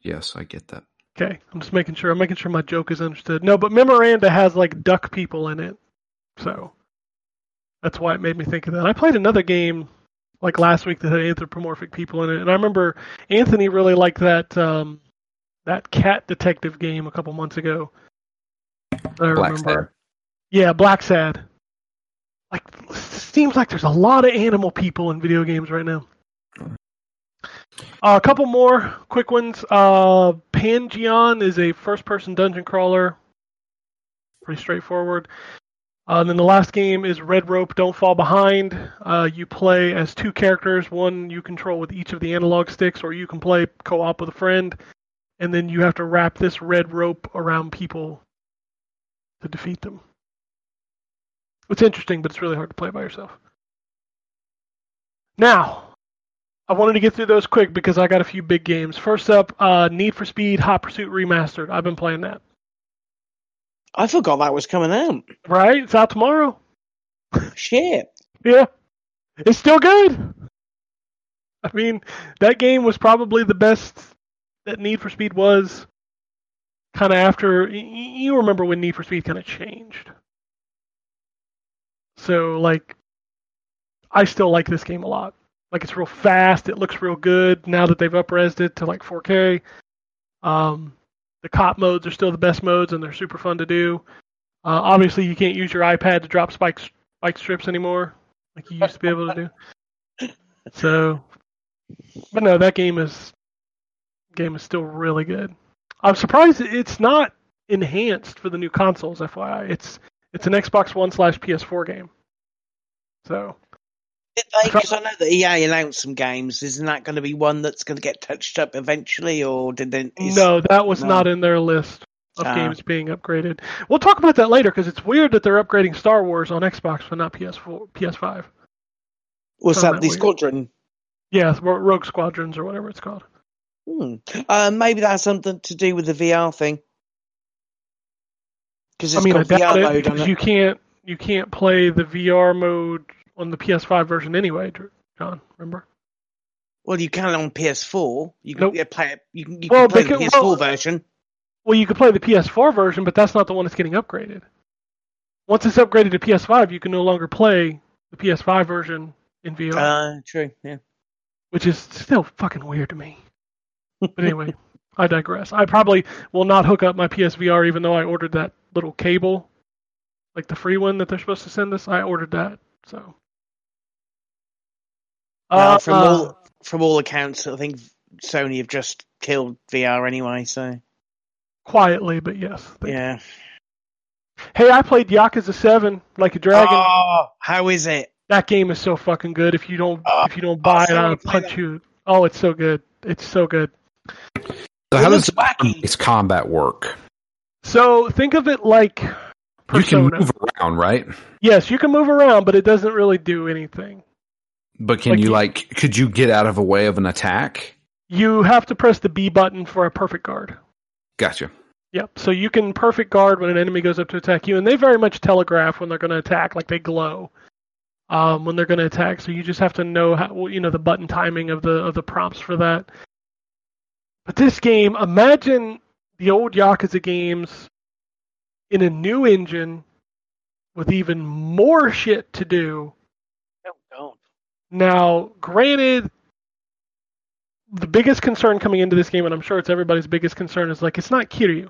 yes, I get that. Okay, I'm just making sure. I'm making sure my joke is understood. No, but Memoranda has like duck people in it, so that's why it made me think of that. I played another game like last week that had anthropomorphic people in it, and I remember Anthony really liked that um, that cat detective game a couple months ago. I Black remember. Sad. Yeah, Blacksad. Like, seems like there's a lot of animal people in video games right now. Uh, a couple more quick ones. Uh, Pangeon is a first-person dungeon crawler. Pretty straightforward. Uh, and then the last game is Red Rope Don't Fall Behind. Uh, you play as two characters. One you control with each of the analog sticks, or you can play co-op with a friend. And then you have to wrap this red rope around people to defeat them. It's interesting, but it's really hard to play by yourself. Now, I wanted to get through those quick because I got a few big games. First up, uh, Need for Speed Hot Pursuit Remastered. I've been playing that. I forgot that was coming out. Right? It's out tomorrow. Shit. Yeah. It's still good. I mean, that game was probably the best that Need for Speed was kind of after. You remember when Need for Speed kind of changed. So, like, I still like this game a lot. Like, it's real fast. It looks real good now that they've upresed it to like 4K. Um, the cop modes are still the best modes, and they're super fun to do. Uh, obviously, you can't use your iPad to drop spikes spike strips anymore, like you used to be able to do. So, but no, that game is game is still really good. I'm surprised it's not enhanced for the new consoles. FYI, it's it's an Xbox One slash PS4 game. So? Because I know that EA announced some games. Isn't that going to be one that's going to get touched up eventually, or did they? is- no, that was no. not in their list of Ah. games being upgraded. We'll talk about that later because it's weird that they're upgrading Star Wars on Xbox but not PS4, PS5. Was Found that that the weird. Squadron? Yeah, Rogue Squadrons or whatever it's called. Hmm. Uh, maybe that has something to do with the VR thing. Because I it's mean, I doubt VR it mode because it. you can't you can't play the VR mode on the PS5 version anyway, John. Remember? Well, you can on PS4. You can Nope. play it. You can, you Well, can play the PS4 well- version. Well, you could play the PS4 version, but that's not the one that's getting upgraded. Once it's upgraded to PS5, you can no longer play the PS5 version in VR, Uh, true. Yeah. which is still fucking weird to me. But anyway, I digress. I probably will not hook up my PSVR, even though I ordered that little cable, like the free one that they're supposed to send us. I ordered that, so. Well, from Uh, all from all accounts, I think Sony have just killed VR anyway. So quietly, but yes. they- yeah. Hey, I played Yakuza Seven like a dragon. Oh, how is it? that game is so fucking good. If you don't, Oh, if you don't buy it, I'll wanna play punch that. you. Oh, it's so good. It's so good. So how does wacky. its combat work? So think of it like You can move around, right? Yes, you can move around, but it doesn't really do anything. But can Like you you- like? Could you get out of a way of an attack? You have to press the B button for a perfect guard. Gotcha. Yep. So you can perfect guard when an enemy goes up to attack you, and they very much telegraph when they're going to attack, like they glow um, when they're going to attack. So you just have to know how, you know, the button timing of the of the prompts for that. But this game, imagine the old Yakuza games in a new engine with even more shit to do. Now, granted, the biggest concern coming into this game, and I'm sure it's everybody's biggest concern, is like it's not Kiryu.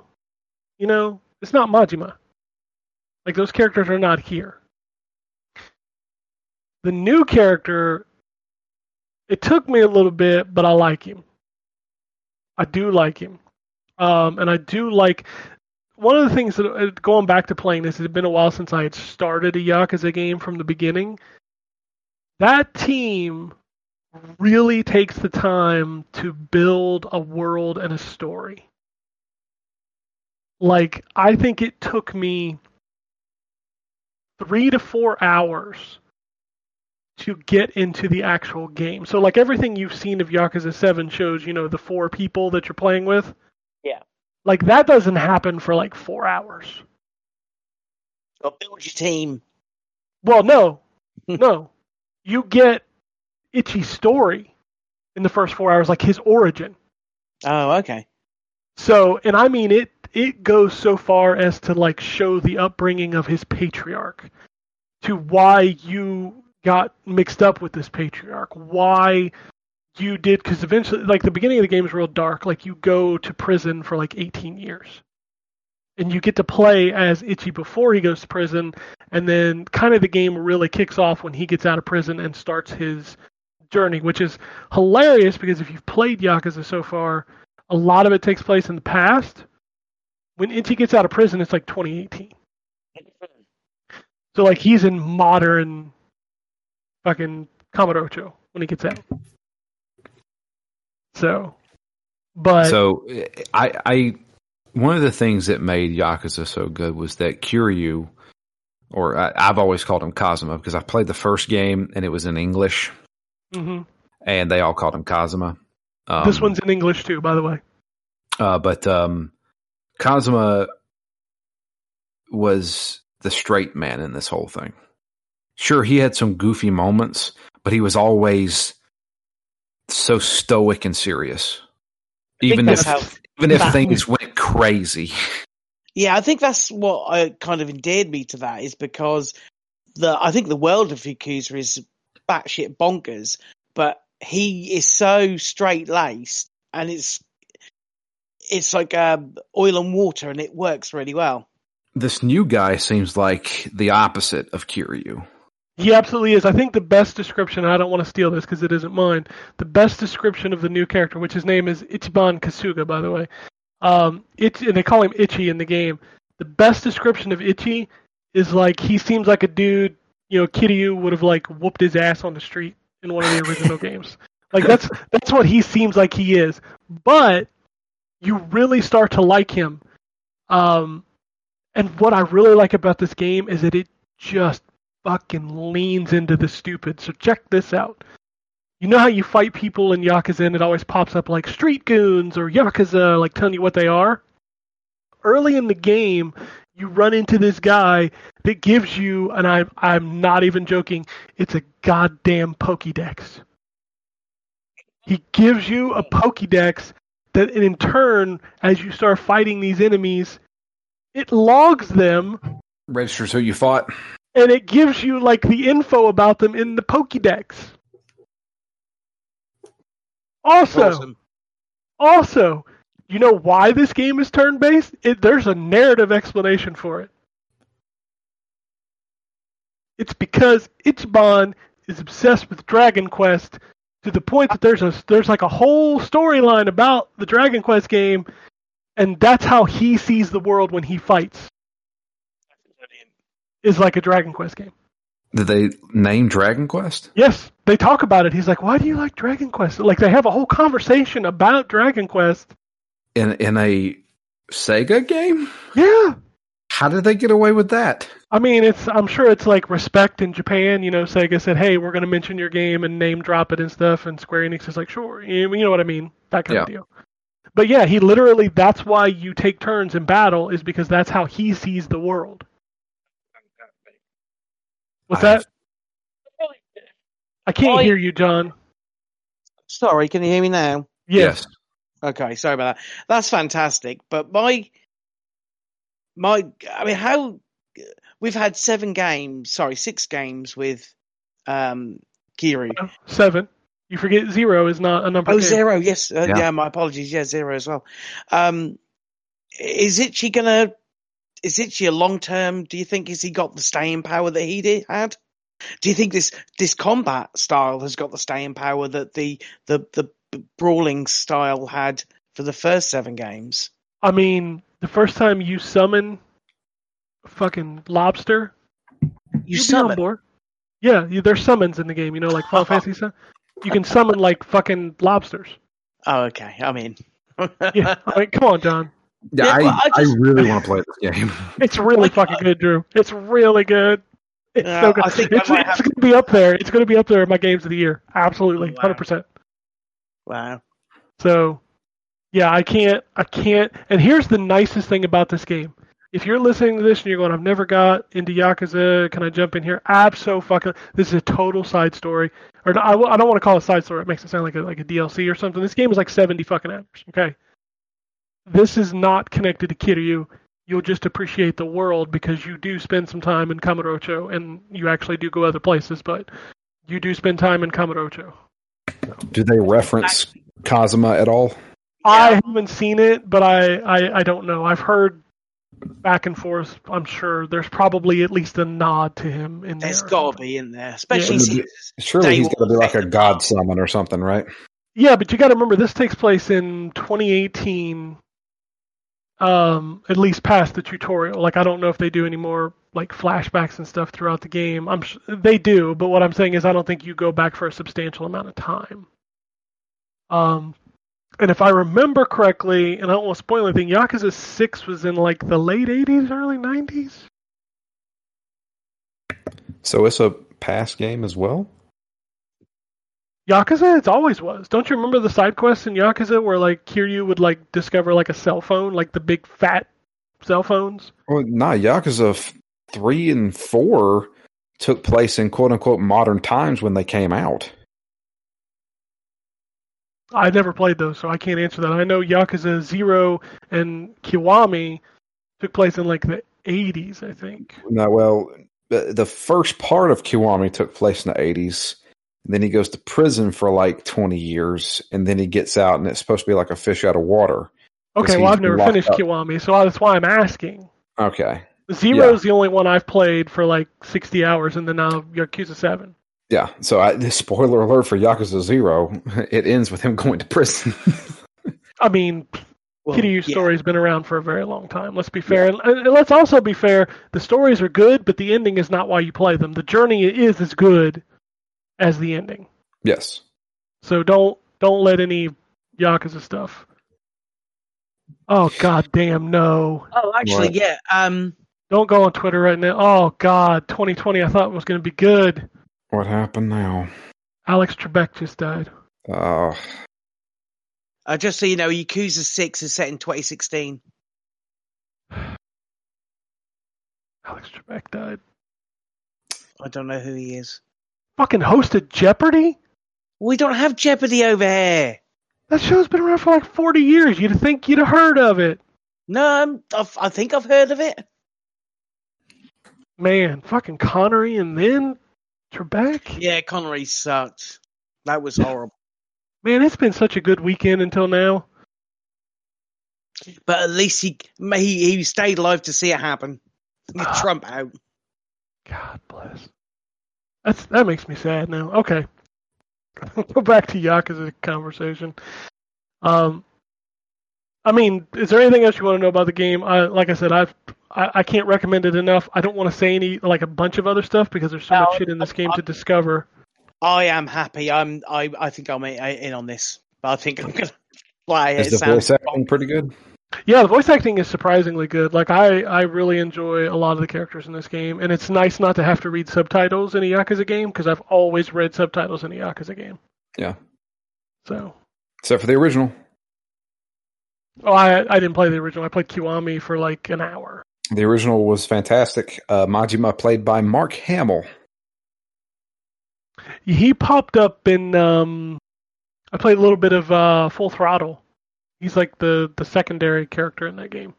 You know, it's not Majima. Like those characters are not here. The new character, it took me a little bit, but I like him. I do like him, um, and I do like. One of the things that uh, going back to playing this, it had been a while since I had started a Yakuza game from the beginning. That team really takes the time to build a world and a story. Like, I think it took me three to four hours to get into the actual game. So, like, everything you've seen of Yakuza 7 shows, you know, the four people that you're playing with. Yeah. Like, that doesn't happen for like four hours. Got build your team. Well, no, no. You get Itchy story in the first four hours, like his origin. Oh, okay. So, and I mean it it goes so far as to like show the upbringing of his patriarch to why you got mixed up with this patriarch, why you did because eventually like the beginning of the game is real dark, like you go to prison for like 18 years. And you get to play as Itchy before he goes to prison, and then kind of the game really kicks off when he gets out of prison and starts his journey, which is hilarious because if you've played Yakuza so far, a lot of it takes place in the past. When Itchy gets out of prison, it's like 2018. So like he's in modern fucking Kamurocho when he gets out. So, but So I, I, one of the things that made Yakuza so good was that Kiryu, or I, I've always called him Kazuma because I played the first game and it was in English, mhm. and they all called him Kazuma. Um, this one's in English too, by the way. uh, but um, Kazuma was the straight man in this whole thing. Sure, he had some goofy moments, but he was always so stoic and serious. Even if how- even if that- things went crazy. Yeah, I think that's what uh, kind of endeared me to that is because the I think the world of Yakuza is batshit bonkers, but he is so straight laced and it's it's like um, oil and water and it works really well. This new guy seems like the opposite of Kiryu. He absolutely is. I think the best description, I don't want to steal this because it isn't mine, the best description of the new character, which his name is Ichiban Kasuga, by the way. Um, it, and they call him Itchy in the game. The best description of Itchy is like he seems like a dude, you know, Kiryu would have like whooped his ass on the street in one of the original games. Like that's that's what he seems like he is. But you really start to like him. Um, and what I really like about this game is that it just fucking leans into the stupid. So check this out. You know how you fight people in Yakuza and it always pops up like street goons or Yakuza, like telling you what they are? Early in the game, you run into this guy that gives you, and I'm, I'm not even joking, it's a goddamn Pokédex. He gives you a Pokédex that in turn, as you start fighting these enemies, it logs them Registers who you fought. and it gives you like the info about them in the Pokédex. Also, Awesome. also, you know why this game is turn based? There's a narrative explanation for it. It's because Ichiban is obsessed with Dragon Quest to the point that there's a there's like a whole storyline about the Dragon Quest game, and that's how he sees the world when he fights. Is like a Dragon Quest game. Did they name Dragon Quest? Yes, they talk about it. He's like, "Why do you like Dragon Quest?" Like they have a whole conversation about Dragon Quest. In in a Sega game? Yeah, How did they get away with that? I mean, it's I'm sure it's like respect in Japan. You know, Sega said, "Hey, we're going to mention your game and name drop it and stuff," and Square Enix is like, "Sure," you you know what I mean, that kind of deal. But yeah, he literally that's why you take turns in battle is because that's how he sees the world. What's that? I can't I- hear you, John. Sorry, can you hear me now? Yes. Okay, sorry about that. That's fantastic. But my my I mean how we've had seven games, sorry, six games with um Kiryu. Seven. You forget zero is not a number. Oh, game. zero. Yes. Uh, Yeah. yeah. My apologies. Yeah, zero as well. Um, is it she gonna? Is it she a long term? Do you think has he got the staying power that he did had? Do you think this this combat style has got the staying power that the the the brawling style had for the first seven games? I mean, the first time you summon fucking lobster, You you'll on summon. board. Yeah, you, there's summons in the game. You know, like Final Fantasy stuff. You can summon like fucking lobsters. Oh, okay. I mean, Yeah, I mean, come on, John. Yeah, Yeah, I, well, I I, really want to play this game. It's really Like, fucking uh, good, Drew. It's really good. It's Yeah, so good. I think it's it's have- going to be up there. It's going to be up there in my games of the year. Absolutely, Wow. hundred percent. wow. So, yeah, I can't, I can't. And here's the nicest thing about this game: if you're listening to this and you're going, I've never got into Yakuza, can I jump in here? Absolutely. This is a total side story. Or I, I don't want to call it a side story. It makes it sound like a, like a DLC or something. This game is like 70 fucking hours. Okay. This is not connected to Kiryu. You'll just appreciate the world because you do spend some time in Kamurocho and you actually do go other places, but you do spend time in Kamurocho. Do they reference Kazuma at all? I haven't seen it, but I, I, I don't know. I've heard back and forth. I'm sure there's probably at least a nod to him in There's there. got to be in there, especially Yeah. since Surely Day he's got to be like a god summon or something, right? Yeah, but you got to remember this takes place in 2018. Um, at least past the tutorial. Like I don't know if they do any more like flashbacks and stuff throughout the game. I'm sh- they do, but what I'm saying is I don't think you go back for a substantial amount of time. Um, and if I remember correctly, and I don't want to spoil anything, Yakuza Six was in like the late 80s, early 90s. So it's a past game as well. Yakuza, it always was. Don't you remember the side quests in Yakuza where like Kiryu would like discover like a cell phone, like the big fat cell phones? Well, nah, Yakuza three and four took place in quote unquote modern times when they came out. I never played those, so I can't answer that. I know Yakuza Zero and Kiwami took place in like the 80s, I think. No, well, the, the first part of Kiwami took place in the eighties. Then he goes to prison for like twenty years, and then he gets out, and it's supposed to be like a fish out of water. Okay, well I've never finished up. Kiwami, so that's why I'm asking. Okay, Zero's the only one I've played for like 60 hours, and then now Yakuza 7. yeah. So, I, the spoiler alert for Yakuza Zero: it ends with him going to prison. I mean, well, Kiryu's yeah. story's been around for a very long time. Let's be fair. And, and let's also be fair. The stories are good, but the ending is not why you play them. The journey is as good as the ending. yes. So don't don't let any Yakuza stuff. Oh god damn no. Oh, actually, What? yeah. Um, Don't go on Twitter right now. Oh god, 2020 I thought was going to be good. What happened now? Alex Trebek just died. Oh. uh, just so you know, Yakuza Six is set in 2016. Alex Trebek died. I don't know who he is. Fucking hosted Jeopardy? We don't have Jeopardy over here. That show's been around for like 40 years. You'd think you'd have heard of it. No, I'm, I've, I think I've heard of it. Man, fucking Connery and then Trebek? Yeah, Connery sucked. That was horrible. Man, it's been such a good weekend until now. but at least he he he stayed alive to see it happen. Get ah. Trump out. God bless. That's that makes me sad now. Okay. Go back to Yakuza conversation. Um I mean, is there anything else you want to know about the game? I like I said, I've I, I can't recommend it enough. I don't want to say any like a bunch of other stuff because there's so much shit in this game to discover. I am happy. I'm I I think I'm in in on this, but I think I'm gonna play it. is the sounds voice acting pretty good? Yeah, the voice acting is surprisingly good. Like I, I really enjoy a lot of the characters in this game, and it's nice not to have to read subtitles in a Yakuza game because I've always read subtitles in a Yakuza game. Yeah. So, Except for the original. oh, I, I didn't play the original. I played Kiwami for like an hour. The original was fantastic. Uh, Majima played by Mark Hamill. He popped up in. Um, I played a little bit of uh, Full Throttle. He's like the the secondary character in that game.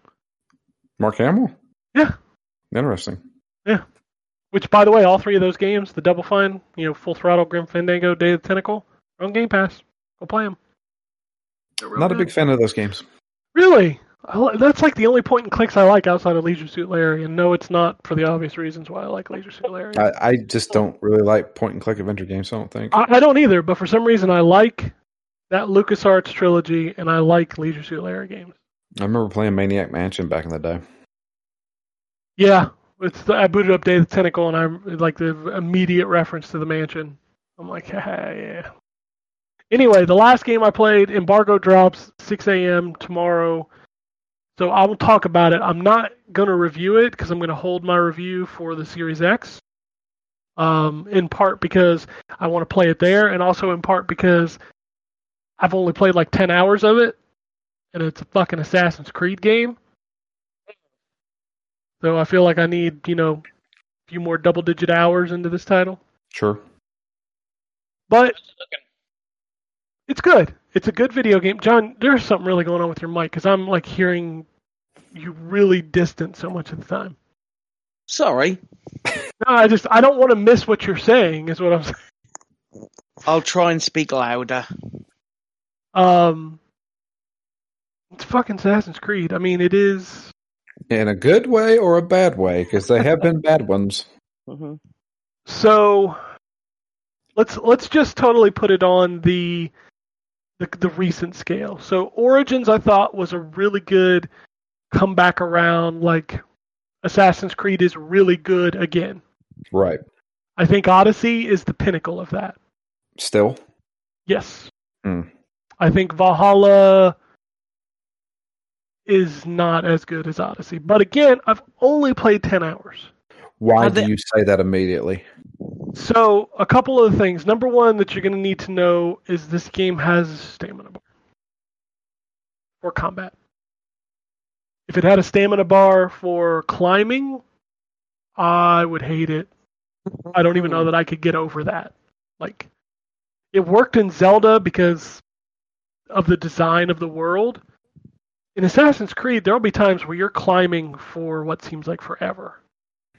Mark Hamill? Yeah. Interesting. Yeah. Which, by the way, all three of those games, the Double Fine, you know, Full Throttle, Grim Fandango, Day of the Tentacle, are on Game Pass. Go play them. Not a big fan of those games. Really? I That's like the only point and clicks I like outside of Leisure Suit Larry, and no, it's not for the obvious reasons why I like Leisure Suit Larry. I, I, I just don't really like point and click adventure games, I don't think. I don't either, but for some reason I like that LucasArts trilogy, and I like Leisure Suit Larry games. I remember playing Maniac Mansion back in the day. Yeah, it's the, I booted up Day of the Tentacle, and I'm like the immediate reference to the mansion. I'm like, ah, yeah. Anyway, the last game I played, Embargo drops 6 a.m. tomorrow, so I will talk about it. I'm not going to review it because I'm going to hold my review for the Series X. Um, in part because I want to play it there, and also in part because I've only played like 10 hours of it, and it's a fucking Assassin's Creed game. So I feel like I need, you know, a few more double digit hours into this title. Sure. But it's good. It's a good video game. John, there's something really going on with your mic because I'm like hearing you really distant so much of the time. Sorry, No, I just I don't want to miss what you're saying. Is what I'm saying. I'll try and speak louder. Um, it's fucking Assassin's Creed. I mean, it is. In a good way or a bad way, because they have been bad ones. hmm So let's let's just totally put it on the the, the recent scale. So Origins I thought was a really good comeback around like Assassin's Creed is really good again. Right. I think Odyssey is the pinnacle of that. Still. Yes. Hmm. I think Valhalla is not as good as Odyssey. But again, I've only played 10 hours. Why do you say that immediately? So, a couple of things. Number one that you're going to need to know is this game has stamina bar for combat. If it had a stamina bar for climbing, I would hate it. I don't even know that I could get over that. Like, it worked in Zelda because of the design of the world. In Assassin's Creed, there'll be times where you're climbing for what seems like forever.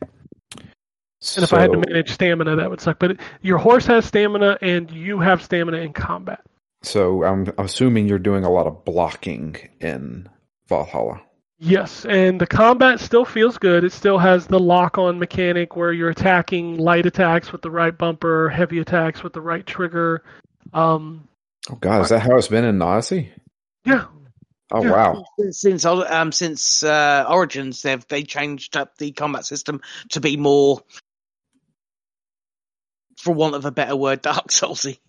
And if I had to manage stamina, that would suck. But it, your horse has stamina, and you have stamina in combat. So I'm assuming you're doing a lot of blocking in Valhalla. Yes, and the combat still feels good. It still has the lock-on mechanic where you're attacking light attacks with the right bumper, heavy attacks with the right trigger. Um, Oh God, is that how it's been in Odyssey? yeah, Oh Yeah. wow. Since since, um, since uh, Origins, they've they changed up the combat system to be more, for want of a better word, Dark Soulsy.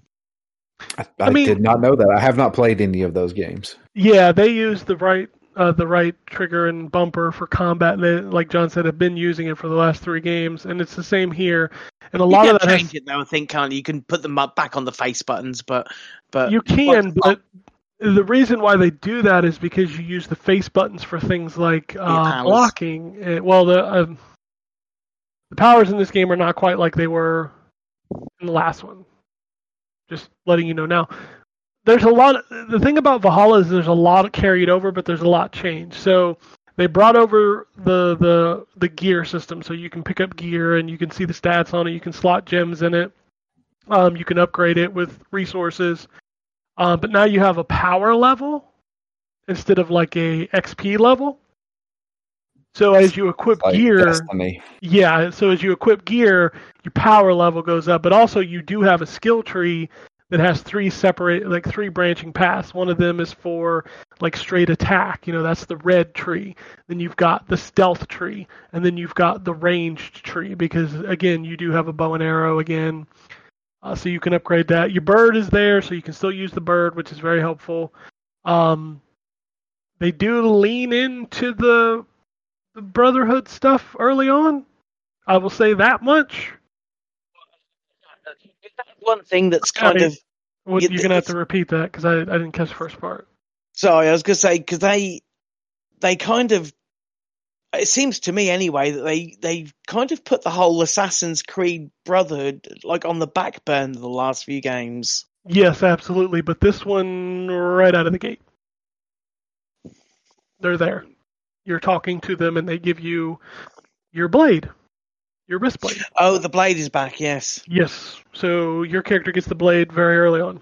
I, I, I mean- did not know that. I have not played any of those games. yeah, they use the right uh, the right trigger and bumper for combat. And they, like John said, have been using it for the last three games, and it's the same here. And a You lot of that change has, it though. I think can't you? You can put them up back on the face buttons, but but you can, but the reason why they do that is because you use the face buttons for things like uh, blocking. Uh, well, the um, the powers in this game are not quite like they were in the last one. Just letting you know now. There's a lot. The thing about Valhalla is there's a lot carried over, but there's a lot changed. So they brought over the the the gear system, so you can pick up gear and you can see the stats on it. You can slot gems in it. Um, you can upgrade it with resources. Uh, but now you have a power level instead of like a XP level. So as you equip Like gear, Destiny. yeah, so as you equip gear, your power level goes up, but also you do have a skill tree that has three separate like three branching paths. One of them is for like straight attack, you know, that's the red tree. Then you've got the stealth tree, and then you've got the ranged tree because again, you do have a bow and arrow again. Uh, so you can upgrade that. Your bird is there, so you can still use the bird, which is very helpful. Um, they do lean into the the Brotherhood stuff early on. I will say that much. One thing that's kind of Well, you're gonna have to repeat that because I, I didn't catch the first part. sorry. I was going to say because they they kind of it seems to me anyway that they they kind of put the whole Assassin's Creed Brotherhood like on the back burner the last few games. Yes, absolutely. But this one, right out of the gate, they're there. You're talking to them, and they give you your blade, your wrist blade. Oh, the blade is back. Yes. Yes. So your character gets the blade very early on.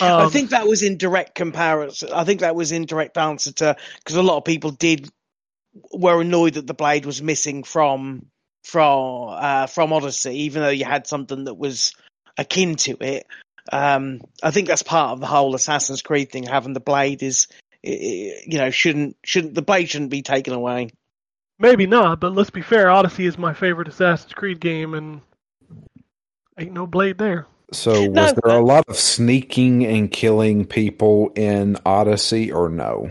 I Um, think that was in direct comparison. I think that was in direct answer to because a lot of people did were annoyed that the blade was missing from from uh, from Odyssey, even though you had something that was akin to it. Um, I think that's part of the whole Assassin's Creed thing. Having the blade is, i- i- you know, shouldn't shouldn't the blade shouldn't be taken away. Maybe not, but let's be fair. Odyssey is my favorite Assassin's Creed game, and ain't no blade there. So was No, there a lot of sneaking and killing people in Odyssey or no?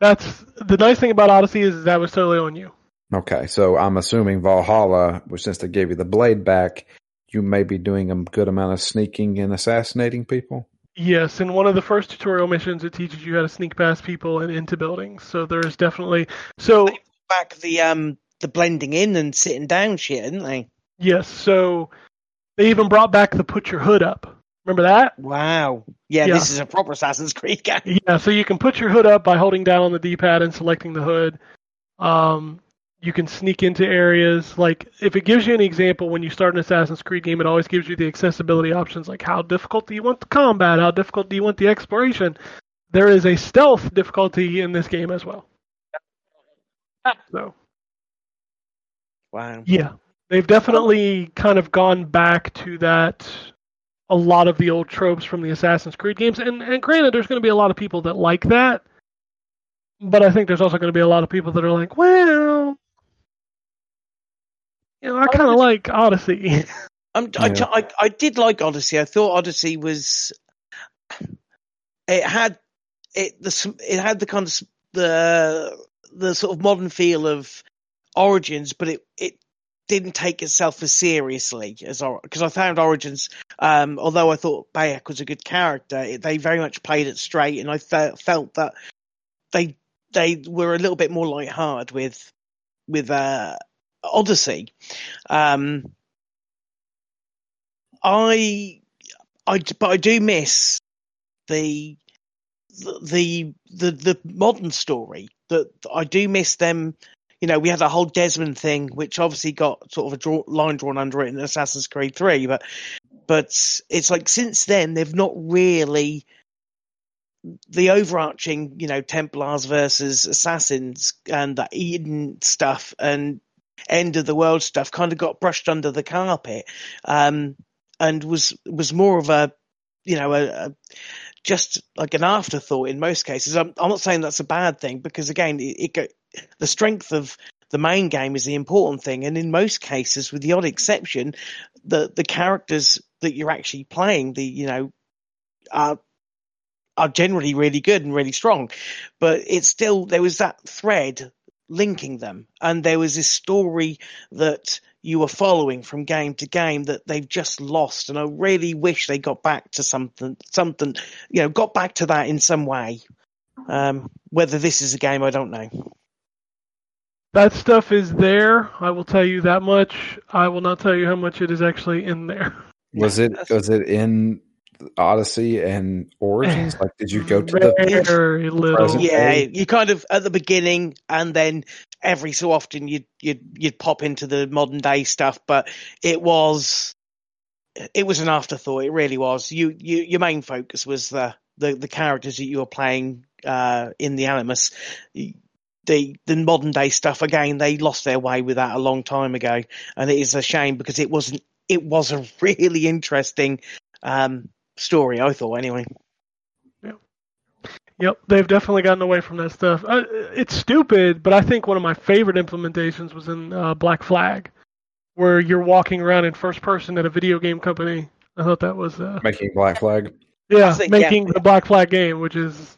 That's the nice thing about Odyssey is that was totally on you. Okay, so I'm assuming Valhalla, which since they gave you the blade back, you may be doing a good amount of sneaking and assassinating people. Yes, in one of the first tutorial missions, it teaches you how to sneak past people and into buildings. So there is definitely so back the um the blending in and sitting down shit, didn't they? Yes, so they even brought back the put your hood up. Remember that? Wow. Yeah, Yeah. this is a proper Assassin's Creed game. Yeah, so you can put your hood up by holding down on the D-pad and selecting the hood. Um, you can sneak into areas. Like if it gives you an example when you start an Assassin's Creed game, it always gives you the accessibility options. Like how difficult do you want the combat? How difficult do you want the exploration? There is a stealth difficulty in this game as well. So Wow. yeah, they've definitely kind of gone back to that. A lot of the old tropes from the Assassin's Creed games, and, and granted, there's going to be a lot of people that like that, but I think there's also going to be a lot of people that are like, well, you know, I kind of like Odyssey. I'm, I, Yeah. I, I did like Odyssey. I thought Odyssey was. It had it the it had the kind of the the sort of modern feel of Origins, but it it didn't take itself as seriously as because I found Origins. Um, although I thought Bayek was a good character, it, they very much played it straight, and I fe- felt that they they were a little bit more lighthearted with with uh, Odyssey. Um, I, I, but I do miss the, the, the, the modern story. That I do miss them. You know, we had a whole Desmond thing, which obviously got sort of a draw, line drawn under it in Assassin's Creed Three. But, but it's like since then they've not really the overarching, you know, Templars versus Assassins and the Eden stuff and end of the world stuff kind of got brushed under the carpet. Um, and was was more of a you know a, a just like an afterthought in most cases. I'm, I'm not saying that's a bad thing because again, it, it go, the strength of the main game is the important thing, and in most cases, with the odd exception, the the characters that you're actually playing, the you know, are are generally really good and really strong, but it's still there was that thread linking them, and there was this story that you were following from game to game that they've just lost. And I really wish they got back to something, something, you know, got back to that in some way. Um, whether this is a game, I don't know. that stuff is there. I will tell you that much. I will not tell you how much it is actually in there. Was it was it in Odyssey and Origins? Like, did you go to the very little? Yeah, Okay. you kind of at the beginning, and then every so often you'd you'd you'd pop into the modern day stuff. But it was it was an afterthought. It really was. You you your main focus was the the, the characters that you were playing uh, in the Animus. The the modern day stuff again, they lost their way with that a long time ago, and it is a shame because it wasn't. It was a really interesting um, story. I thought anyway. Yep, they've definitely gotten away from that stuff. Uh, it's stupid, but I think one of my favorite implementations was in uh, Black Flag, where you're walking around in first person at a video game company. I thought that was uh, making Black Flag? yeah, I think, yeah. making the Black Flag game, which is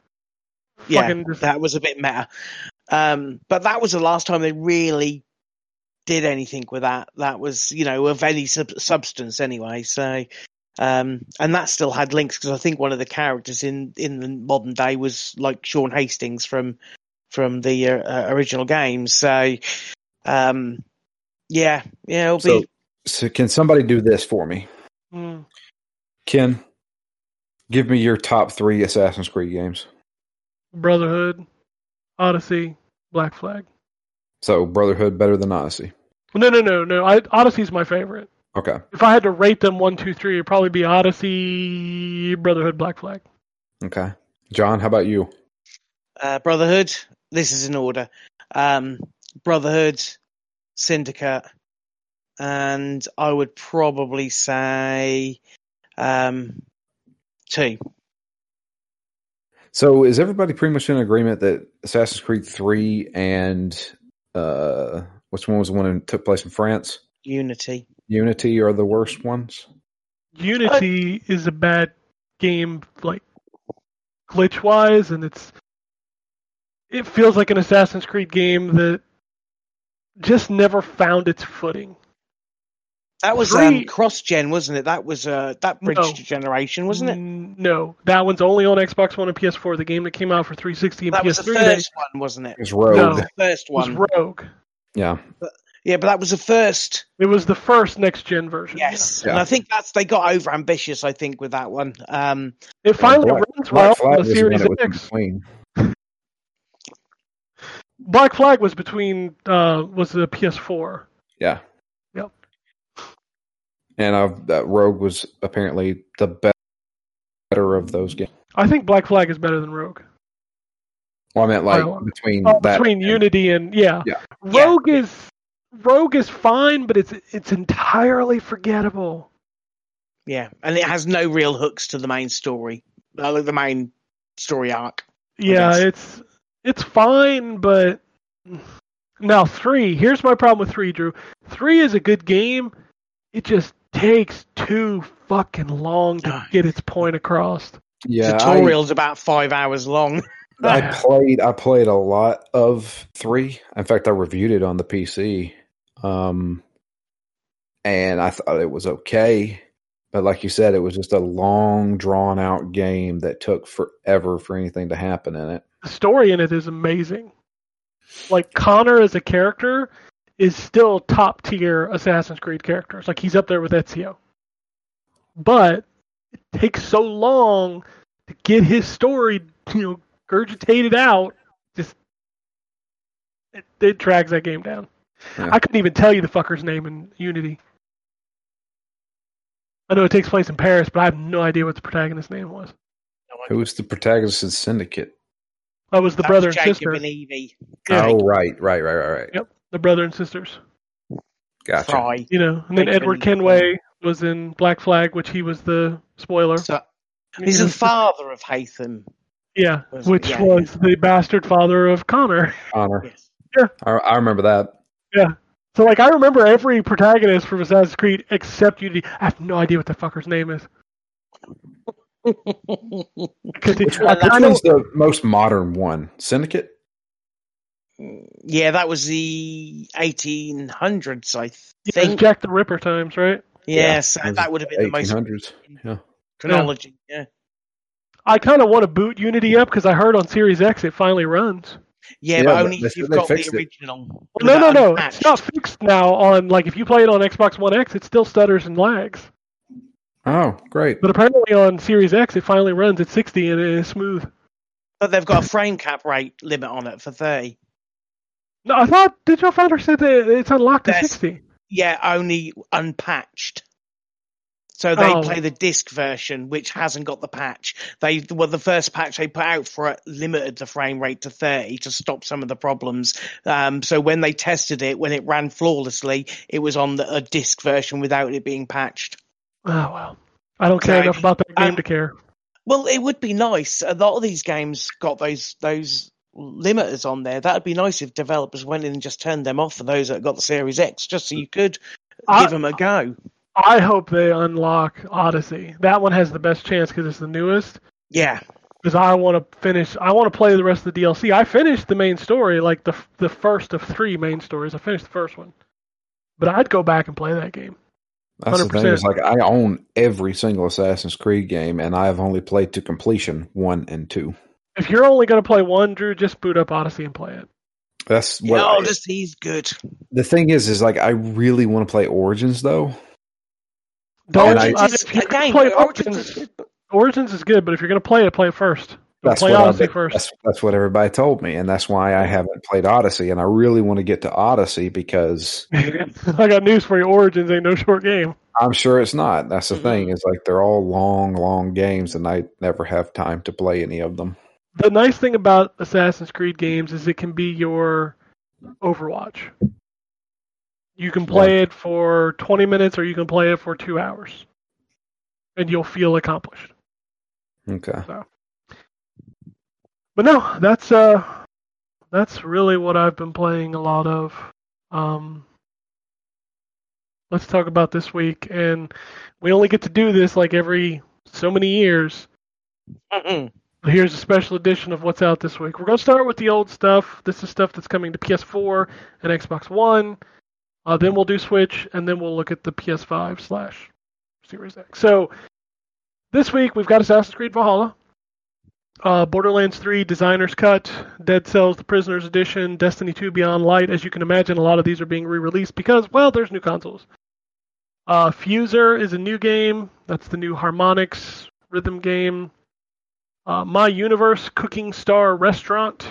yeah, just that was a bit meta. Um, but that was the last time they really did anything with that. That was, you know, of any sub- substance anyway. So, um, and that still had links because I think one of the characters in in the modern day was like Shaun Hastings from from the uh, uh, original games. So, um, yeah, yeah, it'll So, be. so can somebody do this for me? mm, Ken, give me your top three Assassin's Creed games. Brotherhood, Odyssey, Black Flag. So Brotherhood better than Odyssey. No, no, no, no. I, Odyssey's my favorite. Okay. If I had to rate them one, two, three, it'd probably be Odyssey, Brotherhood, Black Flag. Okay. John, how about you? uh, Brotherhood. This is in order. Um, Brotherhood, Syndicate, and I would probably say um, two. So is everybody pretty much in agreement that Assassin's Creed 3 and uh which one was the one that took place in France? Unity. Unity are the worst ones? Unity is a bad game, like glitch wise, and it's it feels like an Assassin's Creed game that just never found its footing. That was Three- um, cross gen, wasn't it? That was uh, that bridged No. generation, wasn't it? No, that one's only on Xbox One and PS4. The game that came out for 360 and That was the PS3 they- first one, wasn't it? It was Rogue. No. The first was one. Rogue. Yeah. Yeah, but that was the first. It was the first next gen version. Yes, Yeah. and I think that's they got over ambitious. I think with that one. Um, It finally Black- runs Black well Flag on the Series one was X. between. Black Flag was between uh was the PS4. Yeah. Yep. And uh, that Rogue was apparently the be- better of those games. I think Black Flag is better than Rogue. Well, I meant like between Oh, that between and- Unity and yeah. Yeah. Rogue is Rogue is fine, but it's it's entirely forgettable. yeah, and it has no real hooks to the main story, uh, like the main story arc. Yeah, it's it's fine, but now three. Here's my problem with three, Drew. Three is a good game. It just takes too fucking long to get its point across. yeah, I- Tutorial's about five hours long. I played I played a lot of three. In fact, I reviewed it on the PC, um, and I thought it was okay. But like you said, it was just a long, drawn out game that took forever for anything to happen in it. The story in it is amazing. Like Connor as a character is still top tier Assassin's Creed characters. Like he's up there with Ezio. But it takes so long to get his story, you know, gurgitated out. Just it, it drags that game down. Yeah. I couldn't even tell you the fucker's name in Unity. I know it takes place in Paris, but I have no idea what the protagonist's name was. Who was the protagonist of Syndicate? That was the That brother was and Jacob sister. and Evie. Yeah. Oh, right, right, right, right, right. Yep, the brother and sisters. Gotcha. Frye. You know, and then Jacob Edward and- Kenway was in Black Flag, which he was the spoiler. So, he's the father of Haytham. Yeah, was- which yeah, was the bastard father of Connor. Connor. Yes. I, I remember that. So, like, I remember every protagonist from Assassin's Creed except Unity. I have no idea what the fucker's name is. Because Which I one, which kind of one's the most modern one? Syndicate? yeah, that was the 1800s, I yeah, think. Jack the Ripper times, right? Yes, It was that would have been the most 1800s. Yeah. chronology. Yeah. I kind of want to boot Unity up because I heard on Series X it finally runs. Yeah, Yeah, but but only if you've got the it. original. Well, no, no, no. unpatched. It's not fixed now. On like if you play it on Xbox One X, it still stutters and lags. Oh, great. But apparently on Series X, it finally runs at 60 and it is smooth. But they've got a frame cap rate limit on it for 30. No, I thought Digital Foundry said that it's unlocked to That's- 60. Yeah, only unpatched. So they Oh. play the disc version, which hasn't got the patch. They well, the first patch they put out for it limited the frame rate to 30 to stop some of the problems. Um, so when they tested it, when it ran flawlessly, it was on the, a disc version without it being patched. Oh well, I don't care Okay. enough about that game Um, to care. Well, it would be nice. A lot of these games got those those limiters on there. That'd be nice if developers went in and just turned them off for those that got the Series X, just so you could I- give them a go. I hope they unlock Odyssey. That one has the best chance because it's the newest. Yeah, Because I want to finish. I want to play the rest of the DLC. I finished the main story, like the the first of three main stories. I finished the first one, but I'd go back and play that game. That's the thing. 100%. Is like I own every single Assassin's Creed game, and I have only played to completion one and two. If you're only going to play one, Drew, just boot up Odyssey and play it. That's what. I- just he's good. the thing is, is like I really want to play Origins though. Don't. I- I, if you're again, play Origins Origins, is- Origins is good, but if you're going to play it, play it first. Don't That's play what Odyssey I, first. That's, that's what everybody told me, and that's why I haven't played Odyssey. And I really want to get to Odyssey because I got news for you. Origins ain't no short game. I'm sure it's not. That's the Mhm. thing. Is like they're all long, long games, and I never have time to play any of them. The nice thing about Assassin's Creed games is it can be your Overwatch. You can play it for 20 minutes or you can play it for two hours. And you'll feel accomplished. Okay. So. But no, that's uh that's really what I've been playing a lot of. Um let's talk about this week and we only get to do this like every so many years. Mm-mm. Here's a special edition of what's out this week. We're going to start with the old stuff. This is stuff that's coming to PS4 and Xbox One. Uh, then we'll do Switch, and then we'll look at the PS5 slash Series X. So this week we've got Assassin's Creed Valhalla, uh, Borderlands 3 Designer's Cut, Dead Cells The Prisoner's Edition, Destiny 2 Beyond Light. As you can imagine, a lot of these are being re-released because, well, there's new consoles. Uh, Fuser is a new game. That's the new Harmonix rhythm game. Uh, My Universe Cooking Star Restaurant.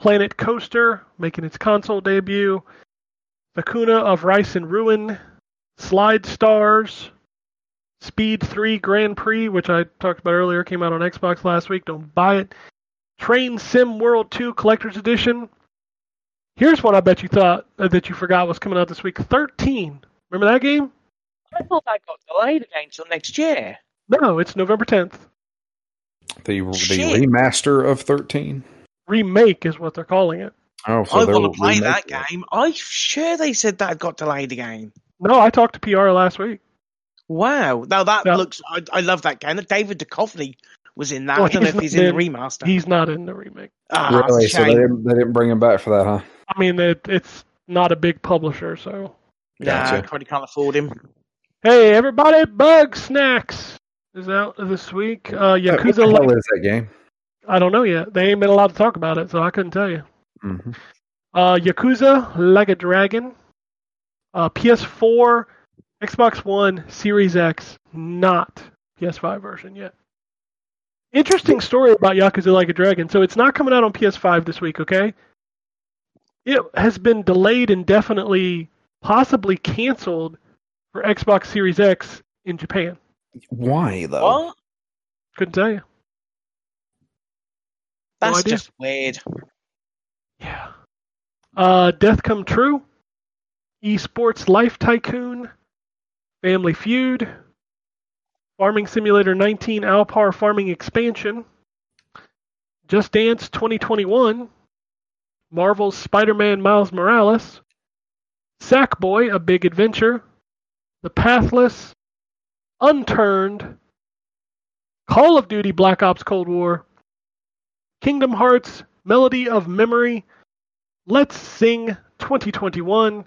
Planet Coaster making its console debut. Sakuna of Rice and Ruin. Slide Stars. Speed 3 Grand Prix, which I talked about earlier, came out on Xbox last week. Don't buy it. Train Sim World 2 Collector's Edition. Here's one I bet you thought uh, that you forgot was coming out this week. 13. Remember that game? I thought that got delayed again until next year. No, it's November 10th. The the remaster of thirteen. Remake is what they're calling it. Oh, so I want to play that it. game. I'm sure they said that got delayed again. No, I talked to PR last week. Wow. Now that Yeah. looks. I, I love that game. David Duchovny was in that. Well, I don't know if he's not in the remaster. He's not in the remake. Ah, Really? So they didn't, they didn't bring him back for that, huh? I mean, it, it's not a big publisher, so. Yeah, Gotcha. probably can't afford him. Hey, everybody, Bugsnax is out this week. Uh, What the Yakuza, hell like, is that game? I don't know yet. They ain't been allowed to talk about it, so I couldn't tell you. Hmm Uh, Yakuza Like a Dragon, uh, PS4, Xbox One, Series X, not PS5 version yet. Interesting story about Yakuza Like a Dragon. So it's not coming out on PS5 this week, okay? It has been delayed indefinitely, possibly canceled for Xbox Series X in Japan. Why though? What? Couldn't tell you. That's idea. just weird. Yeah. Uh, Death Come True, Esports Life Tycoon, Family Feud, Farming Simulator 19 Alpar Farming Expansion, Just Dance 2021, Marvel's Spider-Man Miles Morales, Sackboy: A Big Adventure, The Pathless, Unturned, Call of Duty Black Ops Cold War, Kingdom Hearts Melody of Memory, Let's Sing 2021,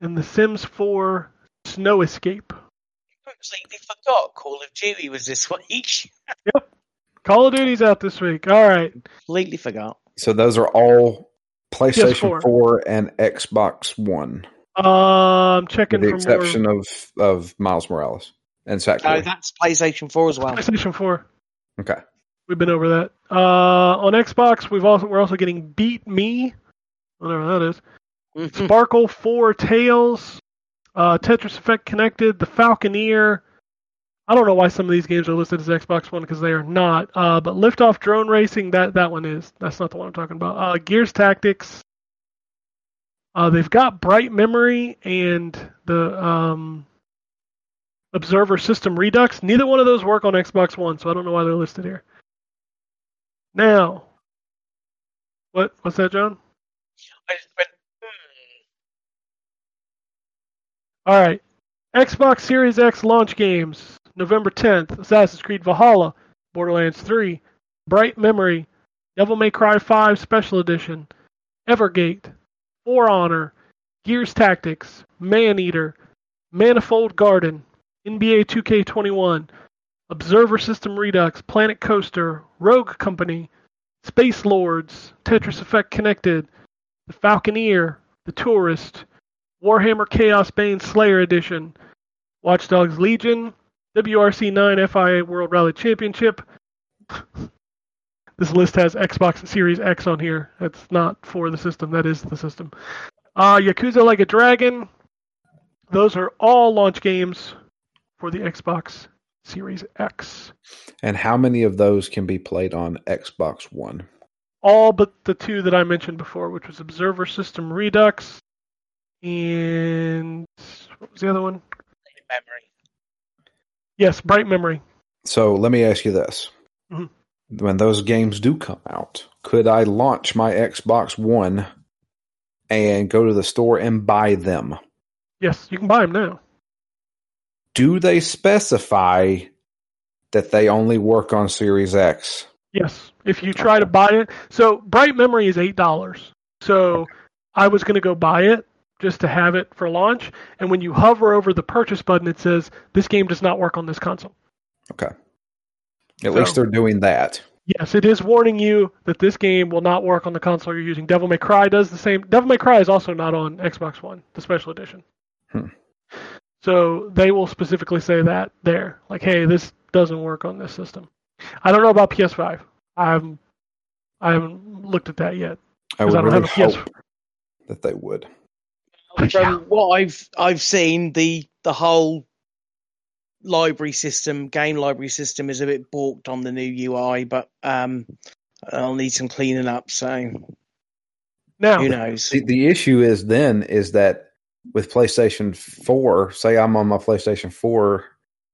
and The Sims 4 Snow Escape. Completely forgot Call of Duty was this week. Yep. Call of Duty's out this week. All right. Completely forgot. So those are all PlayStation PS4. 4 and Xbox One, Uh, I'm with checking the for exception of of Miles Morales and No, Sackboy. that's PlayStation 4 as well. PlayStation 4. okay. We've been over that. Uh, on Xbox, we've also we're also getting Beat Me, whatever that is. Mhm. Sparkle 4 Tales, uh, Tetris Effect Connected, The Falconeer. I don't know why some of these games are listed as Xbox One because they are not. Uh, but Liftoff Drone Racing, that that one is. That's not the one I'm talking about. Uh, Gears Tactics. Uh, they've got Bright Memory and the um, Observer System Redux. Neither one of those work on Xbox One, so I don't know why they're listed here. Now, what what's that, John? I just went, hmm. All right. Xbox Series X launch games November 10th Assassin's Creed Valhalla, Borderlands 3, Bright Memory, Devil May Cry 5 Special Edition, Evergate, For Honor, Gears Tactics, Maneater, Manifold Garden, NBA 2K21, Observer System Redux, Planet Coaster, Rogue Company, Space Lords, Tetris Effect Connected, The Falconeer, The Tourist, Warhammer Chaosbane Slayer Edition, Watch Dogs Legion, WRC 9 FIA World Rally Championship. this list has Xbox Series X on here. That's not for the system, that is the system. Uh, Yakuza Like a Dragon. Those are all launch games for the Xbox Series X. And how many of those can be played on Xbox One? All but the two that I mentioned before, which was Observer System Redux and what was the other one? memory. Yes, Bright Memory. So let me ask you this. Mhm. When those games do come out, could I launch my Xbox One and go to the store and buy them? Yes, you can buy them now. Do they specify that they only work on Series X? Yes, if you try to buy it. So Bright Memory is eight dollars. So I was gonna go buy it just to have it for launch. And when you hover over the purchase button, it says this game does not work on this console. Okay. At least they're doing that. Yes, it is warning you that this game will not work on the console you're using. Devil May Cry does the same. Devil May Cry is also not on Xbox One, the special edition. Hmm. So they will specifically say that there, like, hey, this doesn't work on this system. I don't know about PS5. I'm, I haven't looked at that yet. I 'Cause would I don't really have a PS. hope that they would. From what I've I've seen, the the whole library system, game library system, is a bit balked on the new UI, but um, I'll need some cleaning up. So Now, who knows? The, the issue is then is that with PlayStation 4, say I'm on my PlayStation 4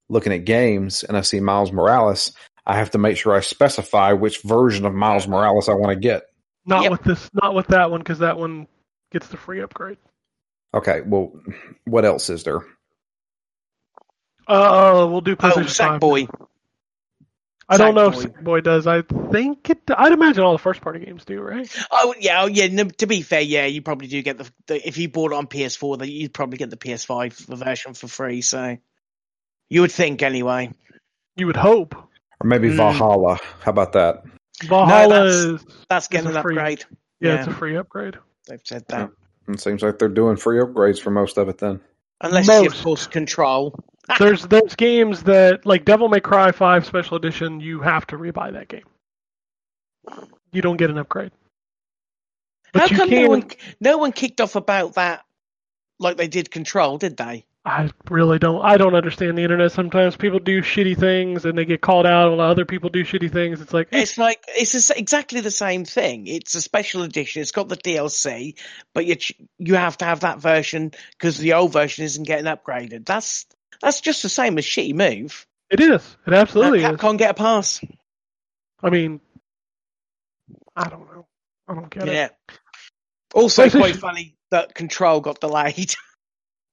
looking at games and I see Miles Morales, I have to make sure I specify which version of Miles Morales I want to get. not Yep. with this, not with that one, because that one gets the free upgrade. Okay, well, what else is there? Uh, we'll do Oh, PlayStation 5. Sackboy. I don't know if Sackboy. Sackboy does. I think it. I'd imagine all the first party games do, right? Oh yeah, oh, yeah. No, to be fair, yeah, you probably do get the, the if you bought it on PS4, then you'd probably get the PS5 version for free. So you would think anyway. You would hope. Or maybe Hmm. Valhalla. How about that? Valhalla that's- is That's getting an free- upgrade. yeah, Yeah. it's a free upgrade. They've said that. It seems like they're doing free upgrades for most of it then. Unless you have Most. force control. There's there's games that like Devil May Cry 5 Special Edition. You have to rebuy that game. You don't get an upgrade. But How come can. no one no one kicked off about that like they did Control, did they? I really don't. I don't understand the internet. Sometimes people do shitty things and they get called out, while other people do shitty things. It's like It's like it's exactly the same thing. It's a special edition. It's got the DLC, but you you have to have that version because the old version isn't getting upgraded. That's that's just the same as shitty move. it is. It absolutely Now is. Capcom get a pass. I mean, I don't know. I don't get it. Yeah. Also, PlayStation- quite funny that Control got delayed.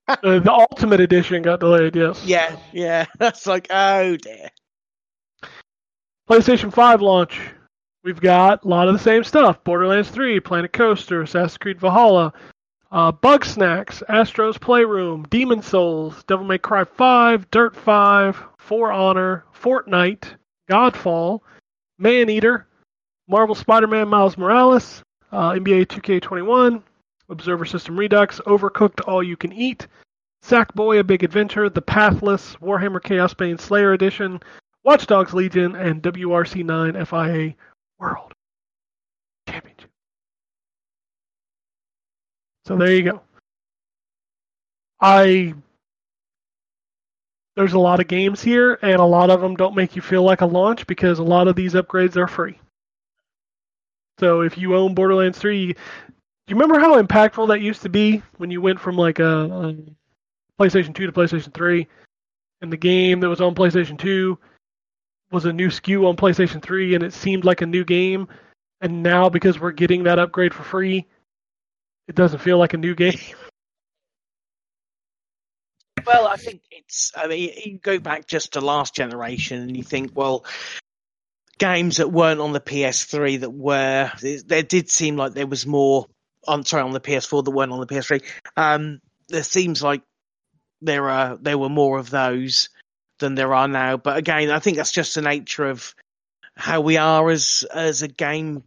Uh, the Ultimate Edition got delayed. Yes. yeah, yeah. That's like, oh dear. PlayStation 5 launch. We've got a lot of the same stuff Borderlands 3, Planet Coaster, Assassin's Creed Valhalla, uh, Bugsnax, Astro's Playroom, Demon Souls, Devil May Cry 5, Dirt 5, For Honor, Fortnite, Godfall, Man Eater, Marvel Spider Man Miles Morales, uh, NBA 2K21, Observer System Redux, Overcooked All You Can Eat, Sackboy A Big Adventure, The Pathless, Warhammer Chaosbane Slayer Edition, Watch Dogs Legion, and WRC9 FIA World Championship. So there you go. I there's a lot of games here, and a lot of them don't make you feel like a launch because a lot of these upgrades are free. So if you own Borderlands 3, do you remember how impactful that used to be when you went from like a, a PlayStation 2 to PlayStation 3, and the game that was on PlayStation 2 was a new SKU on PlayStation 3 and it seemed like a new game. And now because we're getting that upgrade for free, it doesn't feel like a new game. Well, I think it's. I mean, you go back just to last generation, and you think, well, games that weren't on the PS3 that were there did seem like there was more. I'm sorry, on the PS4 that weren't on the PS3. Um, there seems like there are there were more of those than there are now. But again, I think that's just the nature of how we are as as a game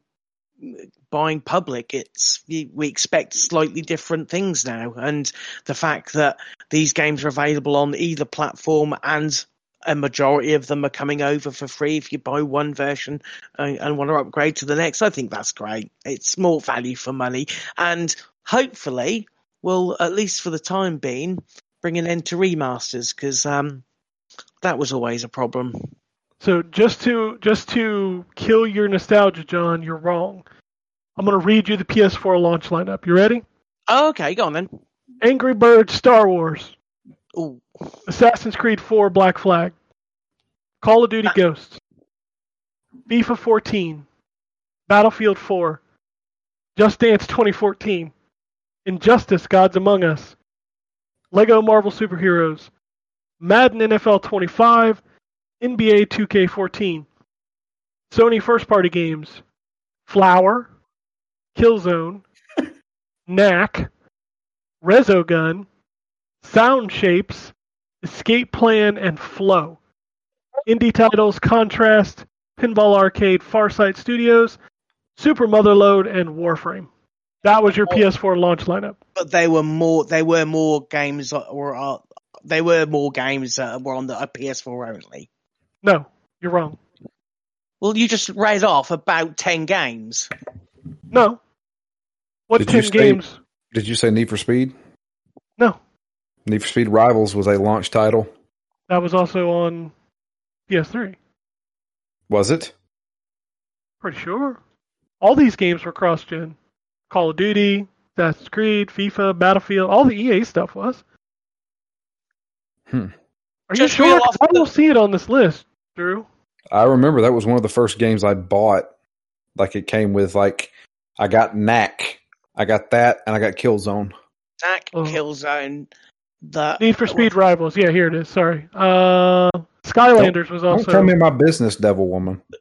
buying public. It's we expect slightly different things now, and the fact that these games are available on either platform and a majority of them are coming over for free if you buy one version and, and want to upgrade to the next. I think that's great. It's more value for money and hopefully we'll at least for the time being, bring an end to remasters because um, that was always a problem. So just to just to kill your nostalgia, John, you're wrong. I'm gonna read you the PS4 launch lineup. You ready? Oh, okay, go on then. Angry Birds Star Wars, Ooh, Assassin's Creed 4 Black Flag, Call of Duty uh. Ghosts, FIFA 14, Battlefield 4, Just Dance 2014, Injustice Gods Among Us, Lego Marvel Superheroes, Madden NFL 25, NBA 2K14, Sony first party games, Flower, Killzone, Knack, Resogun, Sound Shapes, Escape Plan, and Flow. Indie titles Contrast, Pinball Arcade, Farsight Studios, Super Motherload, and Warframe. That was your PS4 launch lineup. But they were more. They were more games or. Uh, they were more games that were on the uh, PS4 only. No, you're wrong. Well, you just read off about ten games. No. What Did you 10 say- games? Did you say Need for Speed? No. Need for Speed Rivals was a launch title. That was also on PS3. Was it? Pretty sure. All these games were cross gen. Call of Duty, Assassin's Creed, FIFA, Battlefield, all the EA stuff was. Hmm. Are Just you sure? reel 'Cause off I don't see it on this list, Drew. I remember that was one of the first games I bought. Like it came with like I got Knack, I got that, and I got Killzone. Attack, Oh. Killzone, the Need for Speed Rivals. Yeah, here it is. Sorry. Uh, Skylanders was also. Don't also. tell me my business, Devil Woman.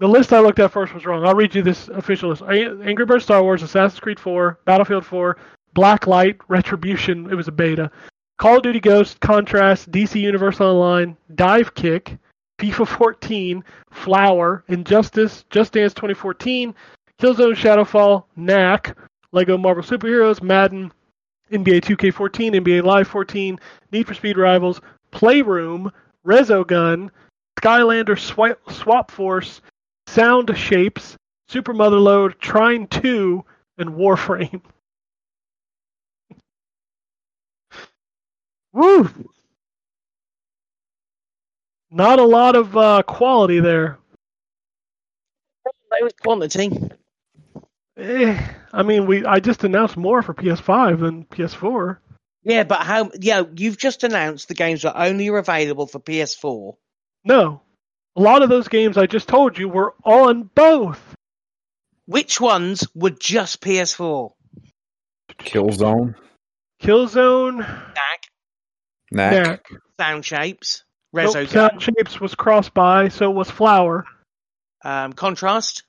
The list I looked at first was wrong. I'll read you this official list. Angry Birds Star Wars, Assassin's Creed 4, Battlefield 4, Blacklight, Retribution, it was a beta, Call of Duty Ghost, Contrast, DC Universe Online, Divekick, FIFA 14, Flower, Injustice, Just Dance 2014, Killzone Shadowfall, Knack, Lego Marvel Superheroes, Madden, NBA 2K14, NBA Live 14, Need for Speed Rivals, Playroom, Resogun, Skylander Swap, Swap Force, Sound Shapes, Super Motherload, Trine 2, and Warframe. Woo! Not a lot of uh, quality there. There was quantity. Eh, I mean, we I just announced more for PS5 than PS4. Yeah, but how? Yeah, you've just announced the games are only available for PS4. No, a lot of those games I just told you were on both. Which ones were just PS4? Killzone, Killzone, Knack, Knack, Knack. Sound Shapes, Nope, Resogun, Sound Shapes was crossed by, so was Flower. um, Contrast,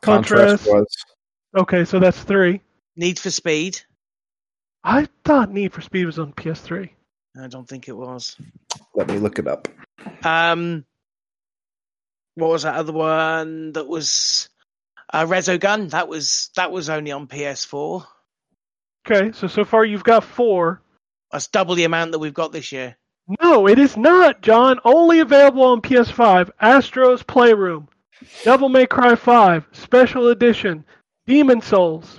Contrast. was. Okay, so that's three. Need for Speed. I thought Need for Speed was on PS3. I don't think it was. Let me look it up. Um, what was that other one that was uh, Resogun? That was that was only on PS4. Okay, so so far you've got four. That's double the amount that we've got this year. No, it is not, John. Only available on PS5. Astro's Playroom, Devil May Cry 5, Special Edition, Demon Souls.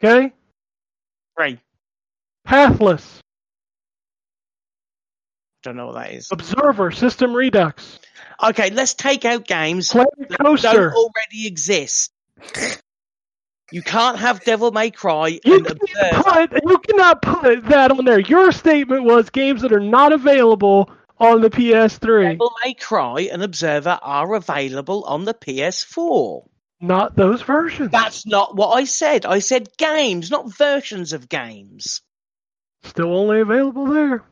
Okay? Right. Pathless, Don't know what that is. Observer, System Redux, Okay, let's take out games Planet that Coaster. don't already exist. You can't have Devil May Cry You, and can't put, you cannot put that on there. Your statement was games that are not available on the PS3. Devil May Cry and Observer are available on the PS4. Not those versions. That's not what I said. I said games, not versions of games. Still only available there.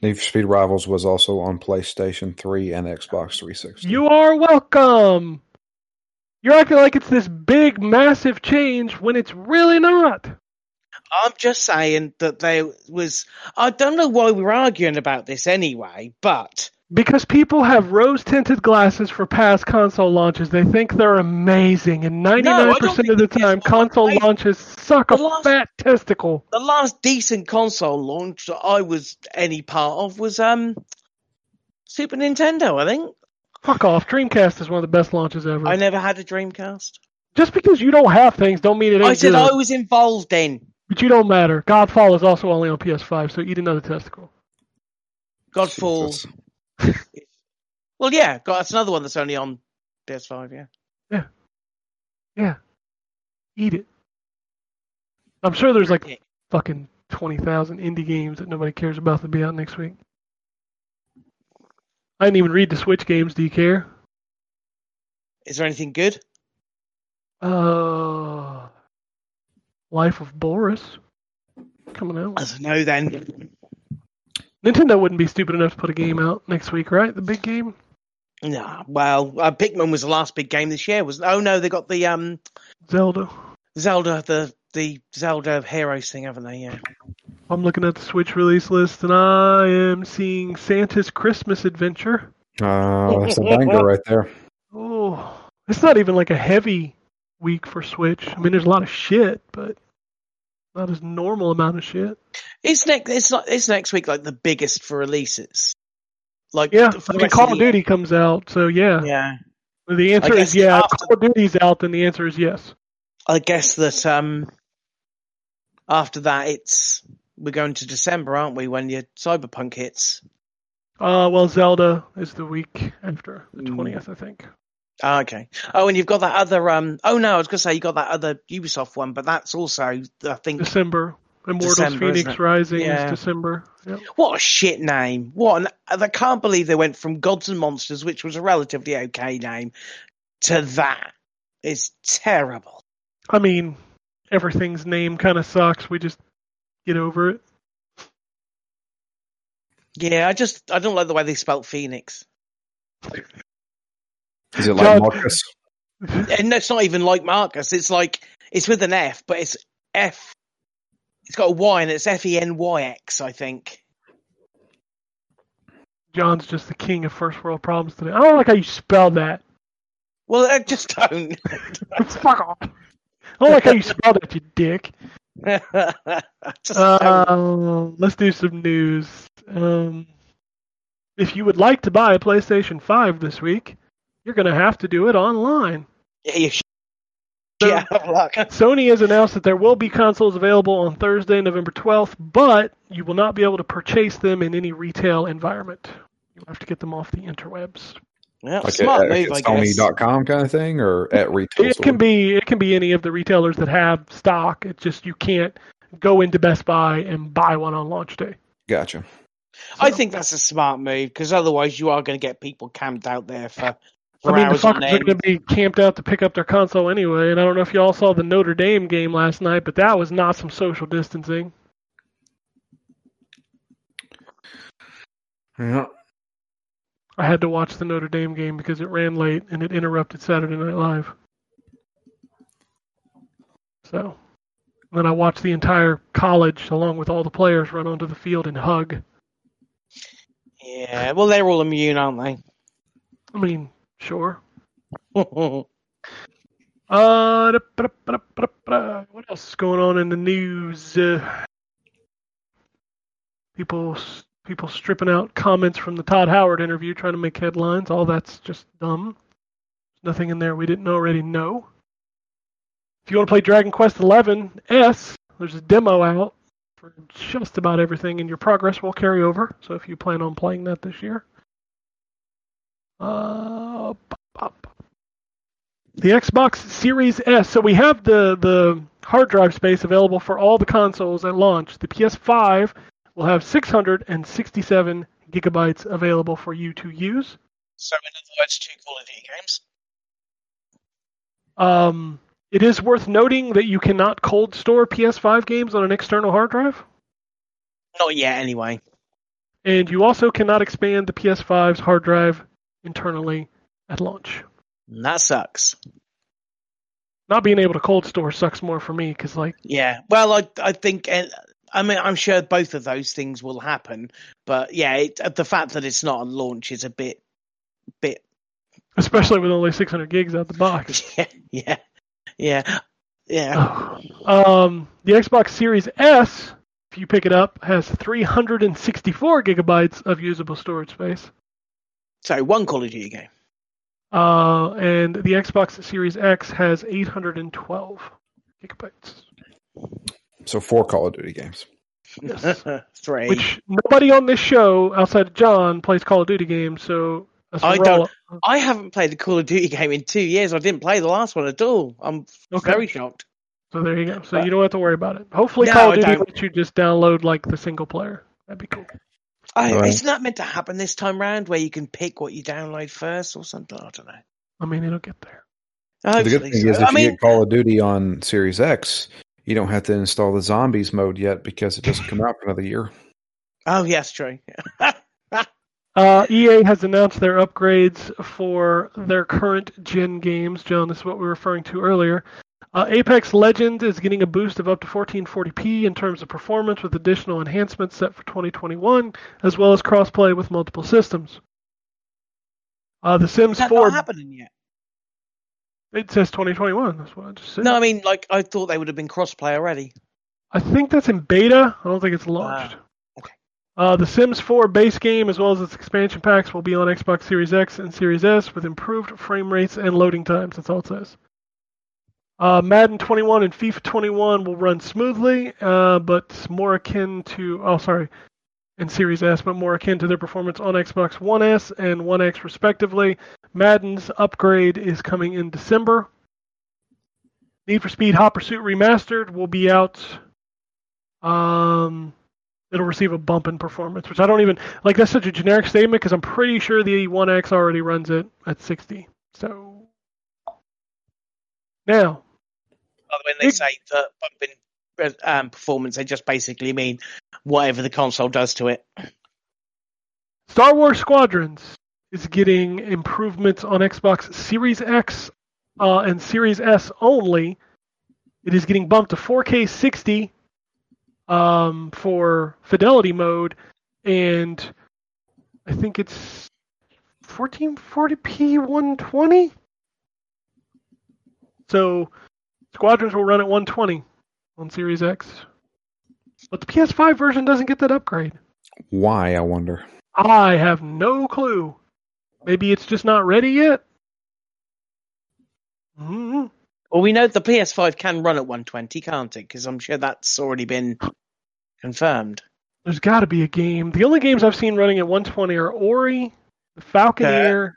Need for Speed Rivals was also on PlayStation 3 and Xbox 360. You are welcome. You're acting like it's this big, massive change when it's really not. I'm just saying that there was. I don't know why we're arguing about this anyway, but Because people have rose tinted glasses for past console launches. They think they're amazing. And 99% think of the time, PS4 console amazing. launches suck a last- fat testicle. the last decent console launch that I was any part of was um Super Nintendo. I think Fuck off. Dreamcast is one of the best launches ever. I never had a Dreamcast. Just because you don't have things don't mean it ain't I said good. I was involved in But you don't matter. Godfall is also only on PS5, so eat another testicle. Godfall. Jesus. Well, yeah, God, that's another one that's only on PS5. Yeah. Yeah. Yeah. Eat it. I'm sure there's like Yeah. fucking 20,000 indie games that nobody cares about to be out next week. I didn't even read the Switch games. Do you care? Is there anything good? Uh, Life of Boris coming I out. don't know then. Nintendo wouldn't be stupid enough to put a game out next week, right? The big game. Nah, well, uh, Pikmin was the last big game this year. Was oh no, they got the um Zelda. Zelda the the Zelda Heroes thing, haven't they? Yeah. I'm looking at the Switch release list, and I am seeing Santa's Christmas Adventure. Uh, that's a banger right there. Oh, it's not even like a heavy week for Switch. I mean, there's a lot of shit, but not as normal amount of shit. It's next. It's not. It's next week like the biggest for releases. Like Yeah, for I the mean, Call the of year. Duty comes out, so yeah. Yeah. The answer is yeah. After- Call of Duty's out, then the answer is yes. I guess that um after that it's we're going to December, aren't we? When your Cyberpunk hits. Uh, well, Zelda is the week after the Mm. 20th, I think. Ah, okay. Oh, and you've got that other um. Oh no, I was gonna say you got that other Ubisoft one, but that's also I think December. Immortals December, Phoenix? Rising Yeah. is December. Yep. What a shit name! What an, I can't believe they went from Gods and Monsters, which was a relatively okay name, to that. It's terrible. I mean, everything's name kind of sucks. We just get over it. Yeah, I just I don't like the way they spelt Phoenix. Is it like John- Marcus? And it's not even like Marcus. It's like it's with an F, but it's F. It's got a Y and it's F E N Y X. I think. John's just the king of first world problems today. I don't like how you spell that. Well, I just don't. Fuck off. I don't like how you spell that, you dick. Uh, let's do some news. Um, if you would like to buy a PlayStation 5 this week, you're going to have to do it online. Yeah, you sh- yeah, have luck. Sony has announced that there will be consoles available on Thursday, November 12th, but you will not be able to purchase them in any retail environment. You'll have to get them off the interwebs. Yeah, Like smart at, move, I at guess. Sony.com kind of thing, or at retail? It store? can be it can be any of the retailers that have stock. It's just you can't go into Best Buy and buy one on launch day. Gotcha. I think that's a smart move because otherwise you are going to get people camped out there for. I for mean, the hours on fuckers are going to be camped out to pick up their console anyway. And I don't know if you all saw the Notre Dame game last night, but that was not some social distancing. Yeah. I had to watch the Notre Dame game because it ran late and it interrupted Saturday Night Live. So then I watched the entire college along with all the players run onto the field and hug. Yeah, well, they're all immune, aren't they? I mean, sure. Uh, what else is going on in the news? Uh, people, people stripping out comments from the Todd Howard interview, trying to make headlines. All that's just dumb. There's nothing in there we didn't already know. If you want to play Dragon Quest XI S, there's a demo out for just about everything, and your progress will carry over. So if you plan on playing that this year, uh. The Xbox Series S. So we have the the hard drive space available for all the consoles at launch. The PS5 will have 667 gigabytes available for you to use. so, in other words, two Call of Duty games. Um, it is worth noting that you cannot cold store PS5 games on an external hard drive, Not yet, anyway. and you also cannot expand the PS5's hard drive internally at launch. And that sucks. Not being able to cold store sucks more for me because, like, Yeah. Well, I I think I mean I'm sure both of those things will happen, but yeah, it, uh, the fact that it's not on launch is a bit bit especially with only 600 gigs out the box. yeah yeah yeah yeah. Um, the Xbox Series S, if you pick it up, has 364 gigabytes of usable storage space. So one Call of Duty game. Uh, and the Xbox Series X has 812 gigabytes. So four Call of Duty games. Yes. Three. Which nobody on this show outside of John plays Call of Duty games, so that's a I roll- don't- I haven't played a Call of Duty game in two years. I didn't play the last one at all. I'm Okay. very shocked. So there you go. So you don't have to worry about it. Hopefully, No, Call of Duty don't. lets you just download like the single player. That'd be cool. I, Right. Isn't that meant to happen this time round, where you can pick what you download first or something? I don't know. I mean, it'll get there. the good thing so. is, if I you mean, get Call of Duty on Series X, you don't have to install the zombies mode yet because it doesn't come out for another year. oh yes, true. Uh, EA has announced their upgrades for their current gen games. John, this is what we were referring to earlier. Uh, Apex Legends is getting a boost of up to 1440p in terms of performance with additional enhancements set for 2021, as well as crossplay with multiple systems. Uh, the Sims Is that 4, not happening yet? It says 2021. That's what I just said. No, I mean, like, I thought they would have been crossplay already. I think that's in beta. I don't think it's launched. okay. Uh, the Sims 4 base game, as well as its expansion packs, will be on Xbox Series X and Series S with improved frame rates and loading times. That's all it says. Uh, Madden 21 and FIFA 21 will run smoothly, uh, but more akin to oh sorry, in Series S, but more akin to their performance on Xbox One S and One X respectively. Madden's upgrade is coming in December. Need for Speed Hot Pursuit Remastered will be out. Um, it'll receive a bump in performance, which I don't even like. That's such a generic statement because I'm pretty sure the One X already runs it at 60. So now By the way, when they Big- say that bumping um, performance, they just basically mean whatever the console does to it. Star Wars Squadrons is getting improvements on Xbox Series X uh, and Series S only. It is getting bumped to 4K 60 um, for fidelity mode, and I think it's 1440p 120. So Squadrons will run at 120 on Series X, but the PS5 version doesn't get that upgrade. Why, I wonder. I have no clue. Maybe it's just not ready yet. Mm, Well, we know the PS5 can run at 120, can't it? Because I'm sure that's already been confirmed. there's got to be a game. The only games I've seen running at 120 are Ori, the Falconeer,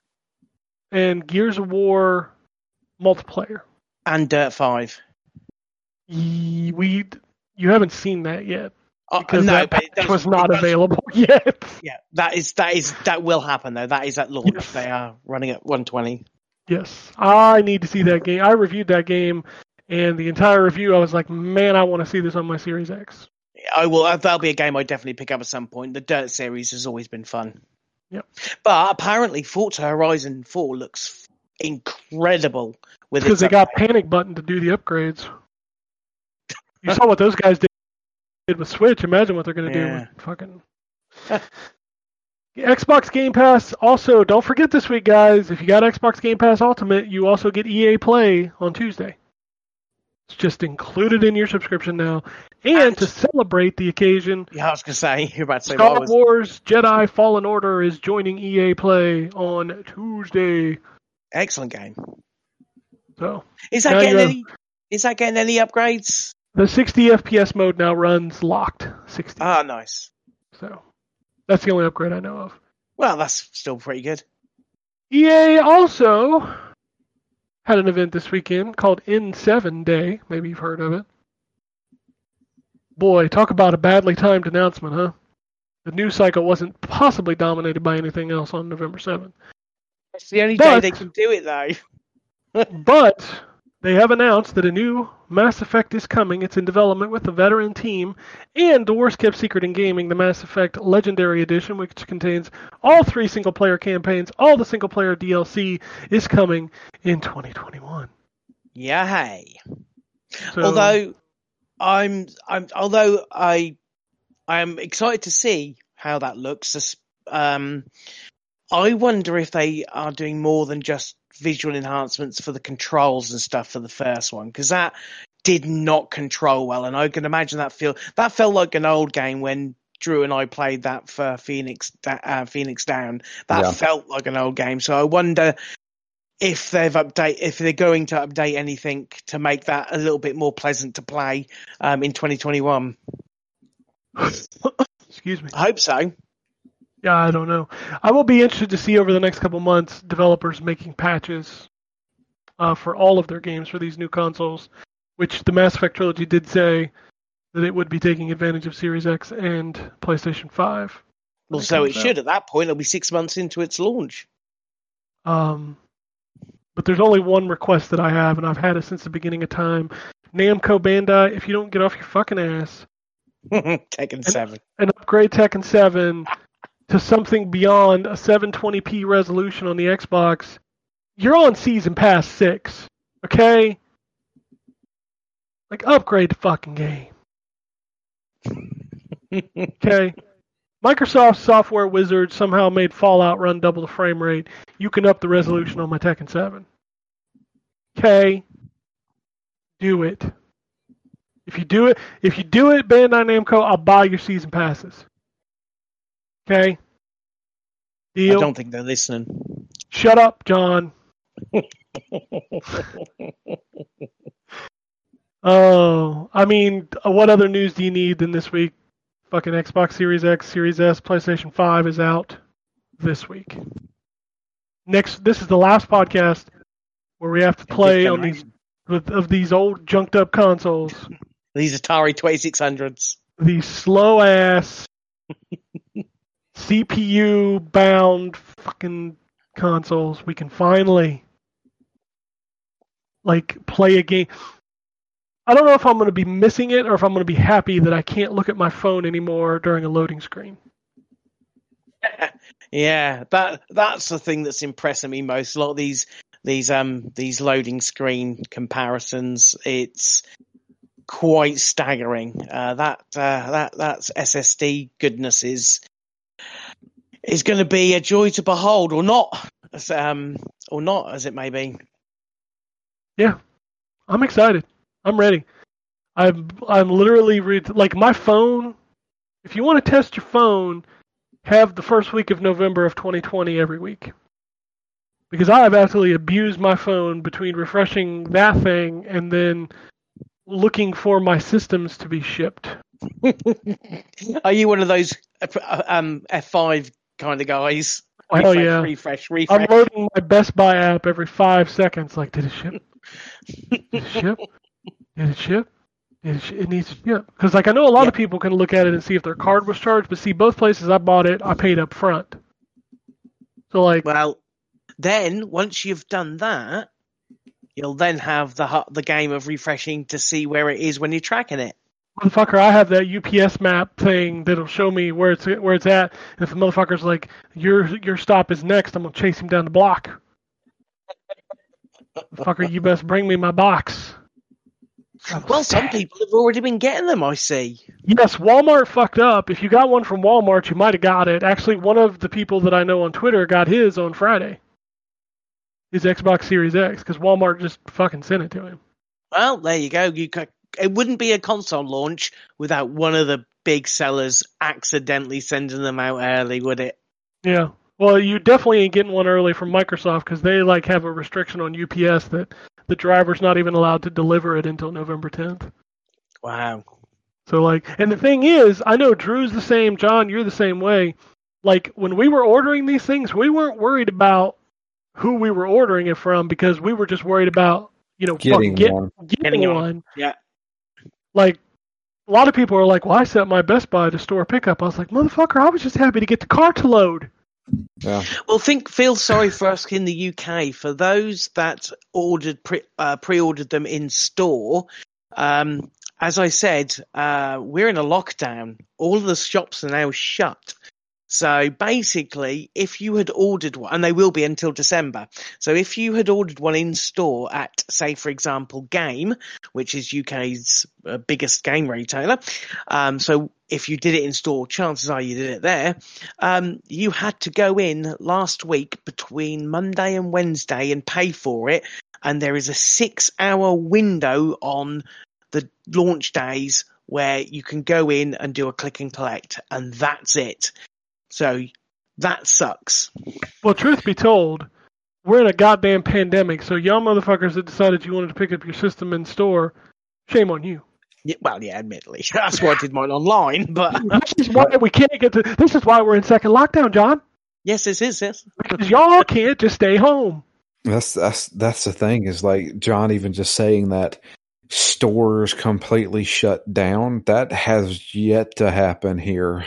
and Gears of War multiplayer. And Dirt 5. Ye- We you haven't seen that yet Oh, because no, that but patch was not available yet. Yeah, that is that is that will happen though. That is at launch. Yes. They are running at 120. Yes, I need to see that game. I reviewed that game, and the entire review, I was like, man, I want to see this on my Series X. I will. uh, That'll be a game I definitely pick up at some point. The Dirt series has always been fun. Yep. But apparently, Forza Horizon 4 looks incredible with because they got Panic Button to do the upgrades. You saw what those guys did, did with Switch. Imagine what they're going to Yeah. do with fucking Xbox Game Pass. Also, don't forget this week, guys. If you got Xbox Game Pass Ultimate, you also get EA Play on Tuesday. It's just included in your subscription now. And to celebrate the occasion, Yeah, I was gonna say you're about to say Star was. Wars Jedi Fallen Order is joining EA Play on Tuesday. Excellent game. So Is that getting any? Is that getting any upgrades? The 60 FPS mode now runs locked 60. Ah, nice. So that's the only upgrade I know of. Well, that's still pretty good. EA also had an event this weekend called N7 Day. Maybe you've heard of it. Boy, talk about a badly timed announcement, huh? The news cycle wasn't possibly dominated by anything else on November 7th. It's the only But- day they can do it though. But they have announced that a new Mass Effect is coming. It's in development with a veteran team and the worst kept secret in gaming, the Mass Effect Legendary Edition, which contains all three single player campaigns, all the single player DLC, is coming in 2021. Yay. So, although I'm, I'm, although I, I'm excited to see how that looks. Um, I wonder if they are doing more than just visual enhancements for the controls and stuff for the first one because that did not control well, and I can imagine that feel that felt like an old game when. Drew and I played that for Phoenix, uh, Phoenix Down. That Yeah. felt like an old game. So I wonder if they've update if they're going to update anything to make that a little bit more pleasant to play um, in 2021. excuse me. I hope so. Yeah, I don't know. I will be interested to see over the next couple months developers making patches uh, for all of their games for these new consoles, which the Mass Effect trilogy did say that it would be taking advantage of Series X and PlayStation 5. Well, so it out. should at that point. It'll be six months into its launch. Um, but there's only one request that I have, and I've had it since the beginning of time. Namco Bandai, if you don't get off your fucking ass Tekken Seven. and upgrade Tekken 7 to something beyond a 720p resolution on the Xbox, you're on Season Pass 6. Okay? Like upgrade the fucking game. Okay. Microsoft Software Wizard somehow made Fallout run double the frame rate. You can up the resolution on my Tekken 7. Okay. Do it. If you do it, if you do it, Bandai Namco, I'll buy your season passes. Okay. Deal. I don't think they're listening. Shut up, John. Oh, I mean, uh, what other news do you need than this week? Fucking Xbox Series X, Series S, PlayStation 5 is out this week. Next, this is the last podcast where we have to play on these with, of these old junked up consoles. These Atari 2600s. These slow ass CPU bound fucking consoles. We can finally like play a game. I don't know if I'm going to be missing it or if I'm going to be happy that I can't look at my phone anymore during a loading screen. Yeah, that that's the thing that's impressing me most. A lot of these these um these loading screen comparisons, it's quite staggering. Uh, that uh, that that's SSD goodness is is going to be a joy to behold, or not, as, um, or not as it may be. Yeah, I'm excited. I'm ready. I'm I'm literally like my phone. If you want to test your phone, have the first week of November of 2020 every week. Because I have absolutely abused my phone between refreshing that thing and then looking for my systems to be shipped. Are you one of those um F5 kind of guys? Hell refresh, yeah. refresh, refresh. I'm loading my Best Buy app every five seconds. Like, did it ship? Did it ship? Did it ship? Did it, sh- it needs to ship. Because, like, I know a lot of people can look at it and see if their card was charged, but see, both places I bought it, I paid up front. So, like, Well, then once you've done that, you'll then have the the game of refreshing to see where it is when you're tracking it. Motherfucker, I have that UPS map thing that'll show me where it's where it's at. And if the motherfucker's like, your your stop is next, I'm gonna chase him down the block. Fucker, you best bring me my box. Well, some people have already been getting them. I see. Yes, Walmart fucked up. If you got one from Walmart, you might have got it. Actually, one of the people that I know on Twitter got his on Friday. His Xbox Series X, because Walmart just fucking sent it to him. Well, there you go. You it wouldn't be a console launch without one of the big sellers accidentally sending them out early, would it? Yeah. Well, you definitely ain't getting one early from Microsoft because they like have a restriction on UPS that the driver's not even allowed to deliver it until November 10th. Wow. So like, and the thing is, I know Drew's the same, John, you're the same way. Like when we were ordering these things, we weren't worried about who we were ordering it from because we were just worried about you know Getting fucking get, one. getting, Getting one. one. Yeah. Like a lot of people are like, "Well, I set my Best Buy to store pickup." I was like, "Motherfucker, I was just happy to get the car to load." Yeah. Well, think feel sorry for us in the UK for those that ordered pre uh, pre-ordered them in store. Um, as I said, uh, we're in a lockdown. All of the shops are now shut. So basically, if you had ordered one, and they will be until December. So if you had ordered one in store at, say, for example, Game, which is UK's uh, biggest game retailer, um, so if you did it in store, chances are you did it there. Um, you had to go in last week between Monday and Wednesday and pay for it, and there is a six-hour window on the launch days where you can go in and do a click and collect, and that's it. So that sucks. Well, truth be told, we're in a goddamn pandemic. So y'all motherfuckers that decided you wanted to pick up your system in store, shame on you. Yeah, well, yeah, admittedly, that's why I did mine online. But This is why we can't get to. This is why we're in second lockdown, John. yes, this is yes. Because y'all can't just stay home. That's that's that's the thing is like John even just saying that stores completely shut down. That has yet to happen here.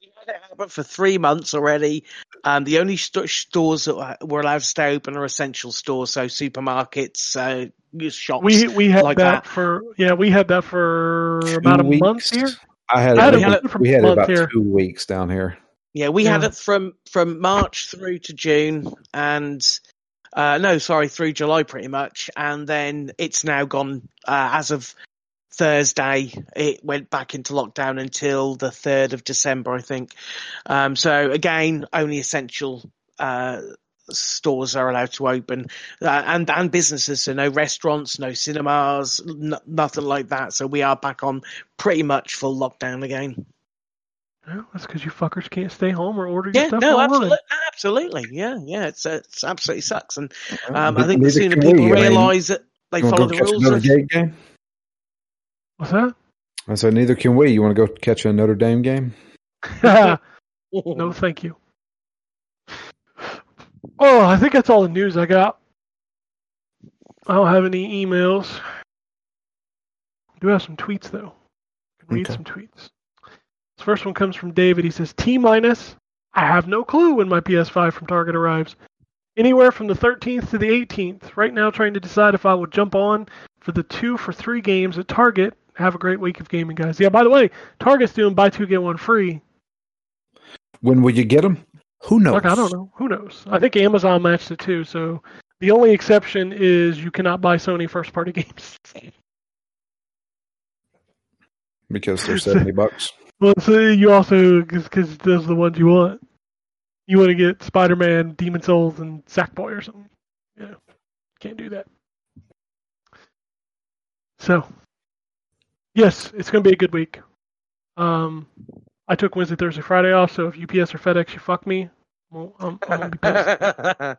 We had it happen for three months already. Um, the only st- stores that were- were allowed to stay open are essential stores, so supermarkets, uh, shops. We we had like that, that. for yeah we had that for about a Two month weeks? here. I had, I had it, it we, had it about here. two weeks down here. Yeah, we had it from from March through to June, and Uh, no, sorry, through July pretty much, and then it's now gone uh, as of Thursday. It went back into lockdown until the third of December, I think. Um, so again, only essential uh, stores are allowed to open, uh, and and businesses. So no restaurants, no cinemas, n- nothing like that. So we are back on pretty much full lockdown again. Well, that's because you fuckers can't stay home or order your Yeah, stuff no, online. absolutely, absolutely, yeah, yeah. It's uh, it's absolutely sucks, and um, I think the neither sooner people we. I mean, realise that they follow the rules. Of- game? What's that? I said neither can we. You want to go catch a Notre Dame game? no, thank you. Oh, I think that's all the news I got. I don't have any emails. I do have some tweets though. I can read Okay. some tweets. This first one comes from David. He says T minus. I have no clue when my PS5 from Target arrives. Anywhere from the 13th to the 18th. Right now, trying to decide if I will jump on for the two for three games at Target. Have a great week of gaming, guys. Yeah, by the way, Target's doing buy two get one free. When will you get them? Who knows? I don't know. Who knows? I think Amazon matched it too. So the only exception is you cannot buy Sony first party games. Because they're seventy bucks. well, so you also because those are the ones you want. You want to get Spider Man, Demon Souls, and Sackboy or something. Yeah, can't do that. So, yes, it's going to be a good week. Um, I took Wednesday, Thursday, Friday off. So if UPS or FedEx, you fuck me. Well, I'm, I'm gonna be pissed.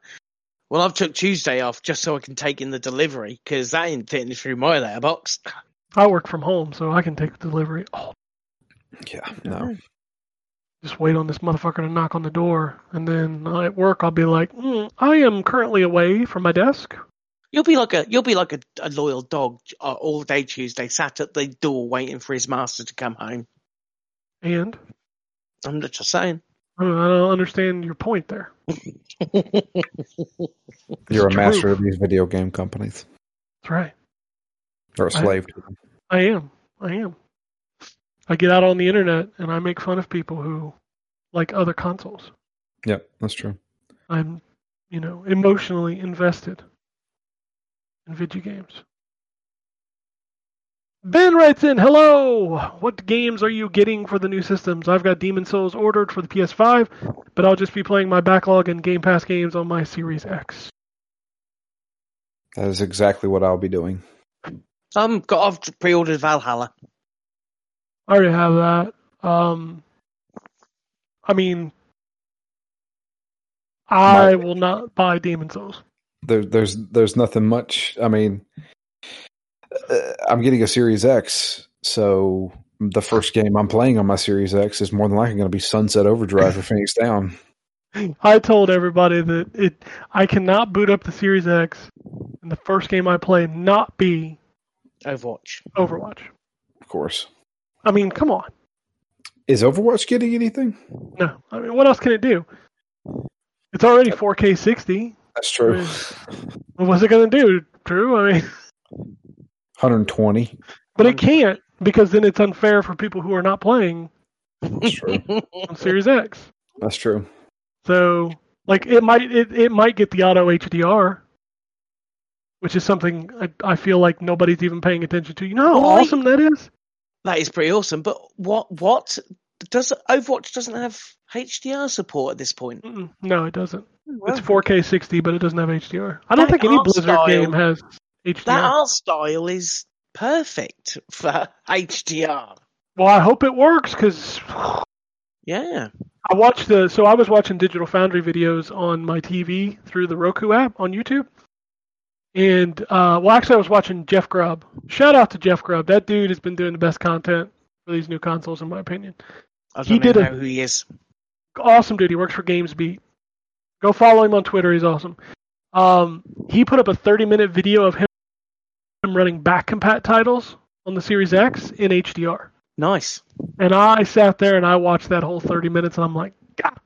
well, I've took Tuesday off just so I can take in the delivery because that ain't fitting through my letterbox. I work from home, so I can take the delivery. Oh, Yeah, no. just wait on this motherfucker to knock on the door, and then at work I'll be like, mm, "I am currently away from my desk." You'll be like a you'll be like a, a loyal dog uh, all day Tuesday, sat at the door waiting for his master to come home. And I'm just saying. I don't, I don't understand your point there. You're a It's master true. of these video game companies. That's right. Or a slave to them. I am. I am. I get out on the internet and I make fun of people who like other consoles. Yep, that's true. I'm, you know, emotionally invested in video games. Ben writes in, "Hello. What games are you getting for the new systems? I've got Demon Souls ordered for the PS5, but I'll just be playing my backlog and Game Pass games on my Series X." That is exactly what I'll be doing. I'm got I've pre-ordered Valhalla. I already have that. Um, I mean, I My- will not buy Demon Souls. There, there's there's nothing much. I mean, uh, I'm getting a Series X, so the first game I'm playing on my Series X is more than likely going to be Sunset Overdrive or Phoenix Down. I told everybody that it I cannot boot up the Series X and the first game I play not be Overwatch. Overwatch. Of course, I mean, come on. is Overwatch getting anything? No. I mean, what else can it do? It's already 4K 60. That's true. What's it going to do, Drew? I mean, 120. but it can't because then it's unfair for people who are not playing That's true. on Series X. That's true. So, like, it might it, it might get the auto HDR, which is something I, I feel like nobody's even paying attention to. You know how Why? awesome that is? That is pretty awesome. But what what does Overwatch doesn't have HDR support at this point? Mm-mm, no, it doesn't. Well, It's 4K 60, but it doesn't have HDR. I don't think any Blizzard style- game has HDR. That art style is perfect for HDR. Well, I hope it works because Yeah. I watched the. So I was watching Digital Foundry videos on my TV through the Roku app on YouTube. And, uh, well, actually, I was watching Jeff Grubb. Shout out to Jeff Grubb. That dude has been doing the best content for these new consoles, in my opinion. I don't He did a- know who he is. Awesome dude. He works for GamesBeat. Go follow him on Twitter. He's awesome. Um, he put up a 30 minute video of him running back compat titles on the Series X in HDR. Nice. And I sat there and I watched that whole 30 minutes and I'm like, God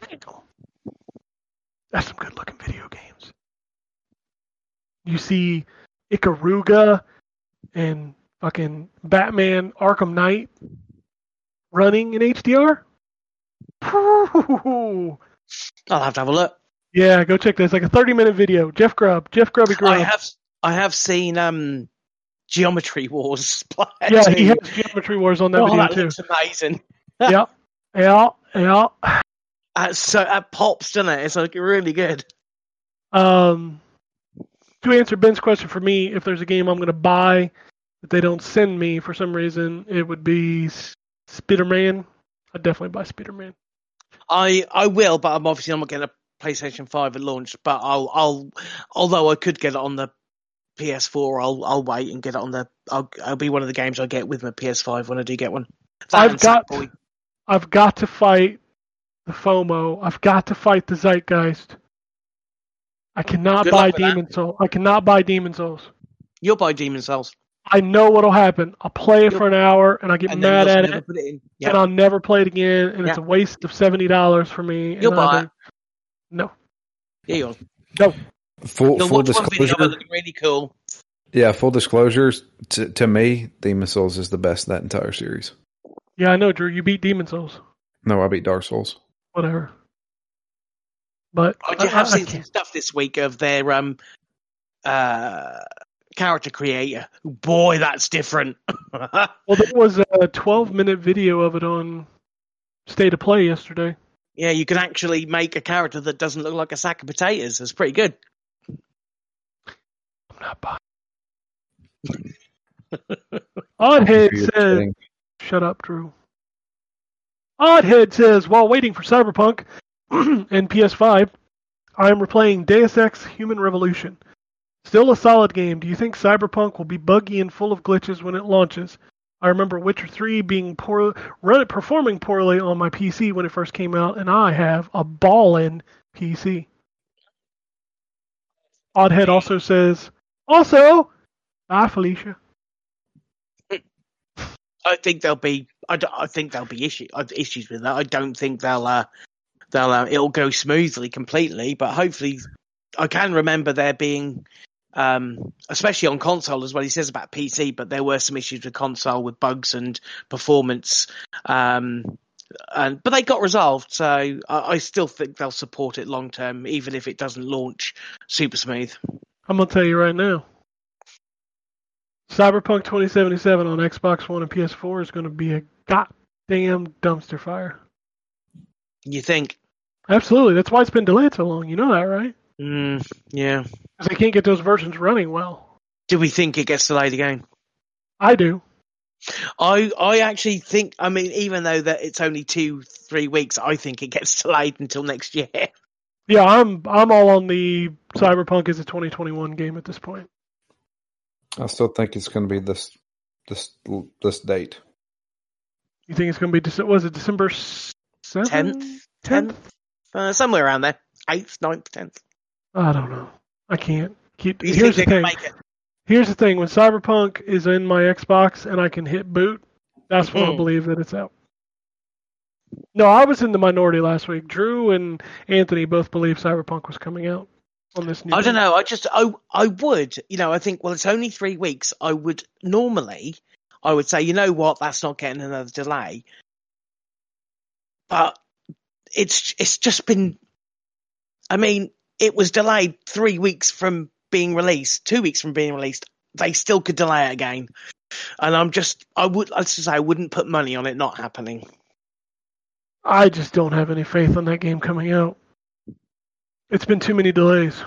dang. That's some good looking video games. You see Ikaruga and fucking Batman Arkham Knight running in HDR. I'll have to have a look. Yeah, go check this. It's like a 30 minute video. Jeff Grubb. Jeff Grubby Grubb. I have I have seen um Geometry Wars yeah, too. he has Geometry Wars on that oh, video that too. looks amazing. yeah, yeah, yeah. So that pops, doesn't it? It's like really good. Um, to answer Ben's question for me, if there's a game I'm going to buy that they don't send me for some reason, it would be S- Spider-Man. I'd definitely buy Spider-Man. I I will, but I'm obviously not getting a PlayStation Five at launch. But I'll I'll although I could get it on the PS4, I'll I'll wait and get it on the. I'll I'll be one of the games I get with my PS5 when I do get one. That I've got- Sackboy. I've got to fight the FOMO. I've got to fight the Zeitgeist. I cannot Good buy luck with that. Demon Souls. I cannot buy Demon Souls. You'll buy Demon Souls, I know what'll happen. I'll play it for an hour and I get and mad at it, it in. and I'll never play it again, and it's a waste of seventy dollars for me. You'll buy it. No, Yeah, you'll, no. Full you'll full watch one video of it disclosure. really cool. Yeah, full disclosures. To, to me, Demon Souls is the best of that entire series. Yeah, I know, Drew. You beat Demon Souls. No, I beat Dark Souls. Whatever. But I do have I seen some stuff this week of their um uh character creator. Boy, that's different. well, there was a twelve-minute video of it on State of Play yesterday. yeah, you can actually make a character that doesn't look like a sack of potatoes. That's pretty good. I'm not buying. Oddhead says, kidding. "Shut up, Drew." Oddhead says, while waiting for Cyberpunk and PS5, I am replaying Deus Ex: Human Revolution. Still a solid game. Do you think Cyberpunk will be buggy and full of glitches when it launches? I remember Witcher 3 being poor, run, performing poorly on my PC when it first came out, and I have a ballin' PC. Oddhead also says, also, bye Felicia. I think there'll be. I, I think there'll be issue, uh, issues with that. I don't think they'll. Uh, they'll. Uh, it'll go smoothly completely, but hopefully, I can remember there being, um, especially on console as well. He says about PC, but there were some issues with console with bugs and performance. Um, and but they got resolved, so I, I still think they'll support it long term, even if it doesn't launch super smooth. I'm gonna tell you right now. Cyberpunk 2077 on Xbox One and PS4 is gonna be a goddamn dumpster fire. You think? Absolutely, that's why it's been delayed so long. You know that, right? Mm, yeah. Because they can't get those versions running well. Do we think it gets delayed again? I do. I I actually think I mean even though that it's only two three weeks, I think it gets delayed until next year. Yeah, I'm I'm all on the Cyberpunk is a 2021 game at this point. I still think it's going to be this this this date. You think it's gonna be Dece- was it December seventh? Tenth, Tenth? tenth, uh, somewhere around there, eighth, ninth, tenth. I don't know. I can't keep. You Here's the think they thing. make it? Here's the thing: when Cyberpunk is in my Xbox and I can hit boot, that's when I Mhm. believe that it's out. No, I was in the minority last week. Drew and Anthony both believe Cyberpunk was coming out on this new. I don't day. know. I just I I would you know I think well it's only three weeks. I would normally I would say you know what that's not getting another delay, but it's it's just been. I mean, it was delayed three weeks from being released, two weeks from being released. They still could delay it again, and I'm just I would let's just say I wouldn't put money on it not happening. I just don't have any faith on that game coming out. It's been too many delays,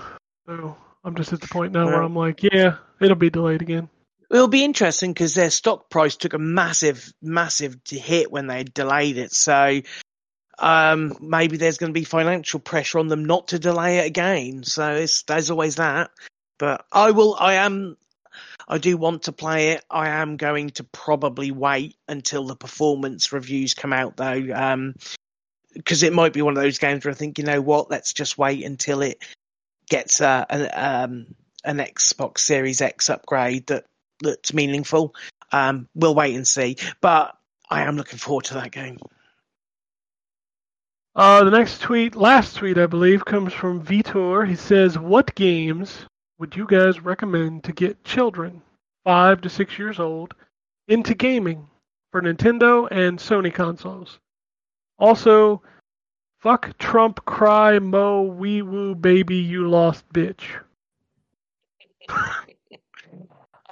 so I'm just at the point now where I'm like, yeah, it'll be delayed again. It'll be interesting because their stock price took a massive, massive hit when they delayed it. So um, maybe there's going to be financial pressure on them not to delay it again. So it's, there's always that. But I will. I am. I do want to play it. I am going to probably wait until the performance reviews come out, though, because it might be one of those games where I think, you know what, let's just wait until it gets uh, an um, an Xbox Series X upgrade that that's meaningful. Um, we'll wait and see. But I am looking forward to that game. Uh, the next tweet, last tweet, I believe, comes from Vitor. He says, "What games would you guys recommend to get children, five to six years old, into gaming for Nintendo and Sony consoles? Also, Fuck Trump, cry, mo, wee woo, baby, you lost bitch. I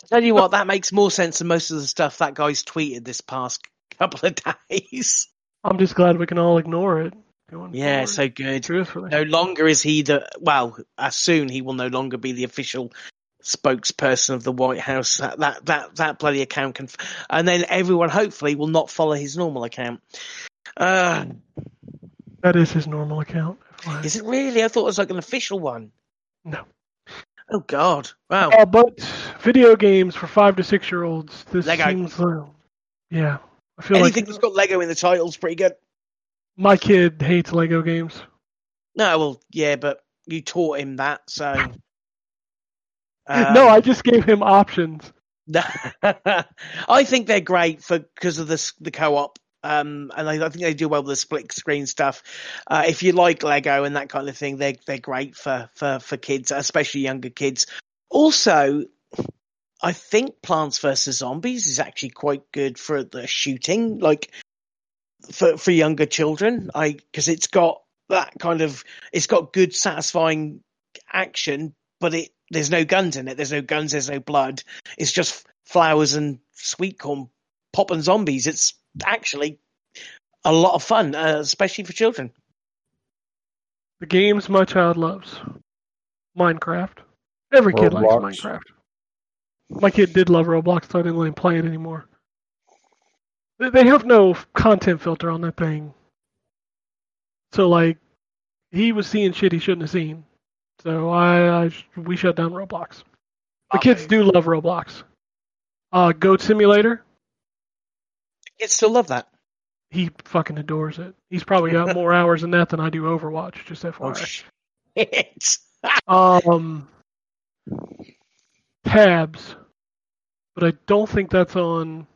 tell you what, that makes more sense than most of the stuff that guy's tweeted this past couple of days. I'm just glad we can all ignore it. Yeah, so good. truthfully. No longer is he the well, as soon he will no longer be the official spokesperson of the White House. That that that, that bloody account can, and then everyone hopefully will not follow his normal account. Uh, That is his normal account. is it really? I thought it was like an official one. No. Oh God! Wow. Uh, but video games for five to six year olds. This Lego. seems like, yeah. I feel Anything like that's got Lego in the title is pretty good. My kid hates Lego games. No, well, yeah, but you taught him that, so. no, Um, I just gave him options. I think they're great for because of this the co-op. Um, and I, I think they do well with the split screen stuff. Uh, if you like Lego and that kind of thing, they're they're great for for for kids, especially younger kids. Also, I think Plants vs Zombies is actually quite good for the shooting, like for for younger children. I because it's got that kind of it's got good, satisfying action, but it there's no guns in it. There's no guns. There's no blood. It's just flowers and sweet corn popping zombies. It's actually a lot of fun, uh, especially for children. The games my child loves Minecraft. Every kid Roblox. likes Minecraft. My kid did love Roblox, so I didn't let him play it anymore. They- have no content filter on that thing. So, like, he was seeing shit he shouldn't have seen. So, I, I we shut down Roblox. The kids do love Roblox. Uh, Goat Simulator, Kids still love that. he fucking adores it. He's probably got more hours in that than I do Overwatch, just Oh FYI. shit! Um, tabs, but I don't think that's on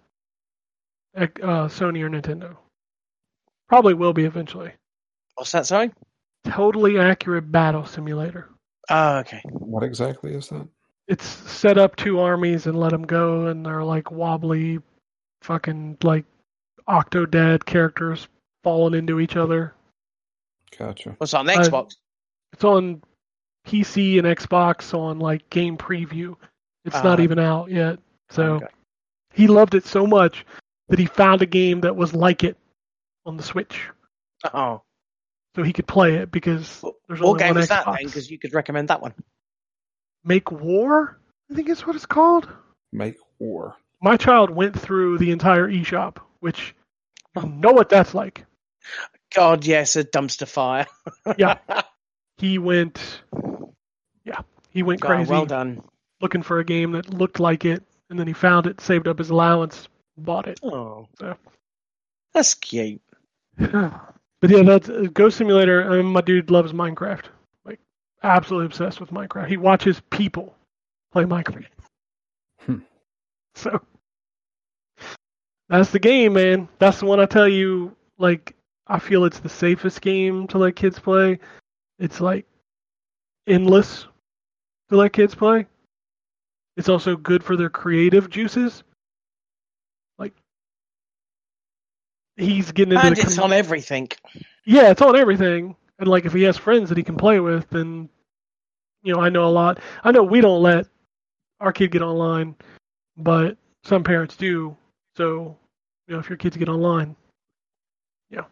uh, Sony or Nintendo. Probably will be eventually. What's that? Sorry. Totally accurate battle simulator. Oh, okay. What exactly is that? It's set up two armies and let them go, and they're like wobbly, fucking like Octodad characters falling into each other. Gotcha. What's on the Uh, Xbox? It's on PC and Xbox on like game preview. It's not Ah. even out yet. So Okay. he loved it so much that he found a game that was like it on the Switch, Oh, so he could play it because there's what only game one was that Xbox. then? Because you could recommend that one. Make War, I think is what it's called. Make war. My child went through the entire eShop, which you know what that's like. God, yes, a dumpster fire. Yeah. He went, yeah, he went God, crazy well done. looking for a game that looked like it, and then he found it, saved up his allowance, bought it. Oh, So. that's cute. but yeah, that's uh, Goat Simulator. I mean, my dude loves Minecraft, like absolutely obsessed with Minecraft. He watches people play Minecraft. Hmm. So that's the game, man. That's the one I tell you. Like, I feel it's the safest game to let kids play. It's like endless to let kids play. It's also good for their creative juices. Like, he's getting into And the it's com- on everything. yeah, it's on everything. And like if he has friends that he can play with, then you know, I know a lot. I know we don't let our kid get online, but some parents do. So, you know, if your kids get online, yeah.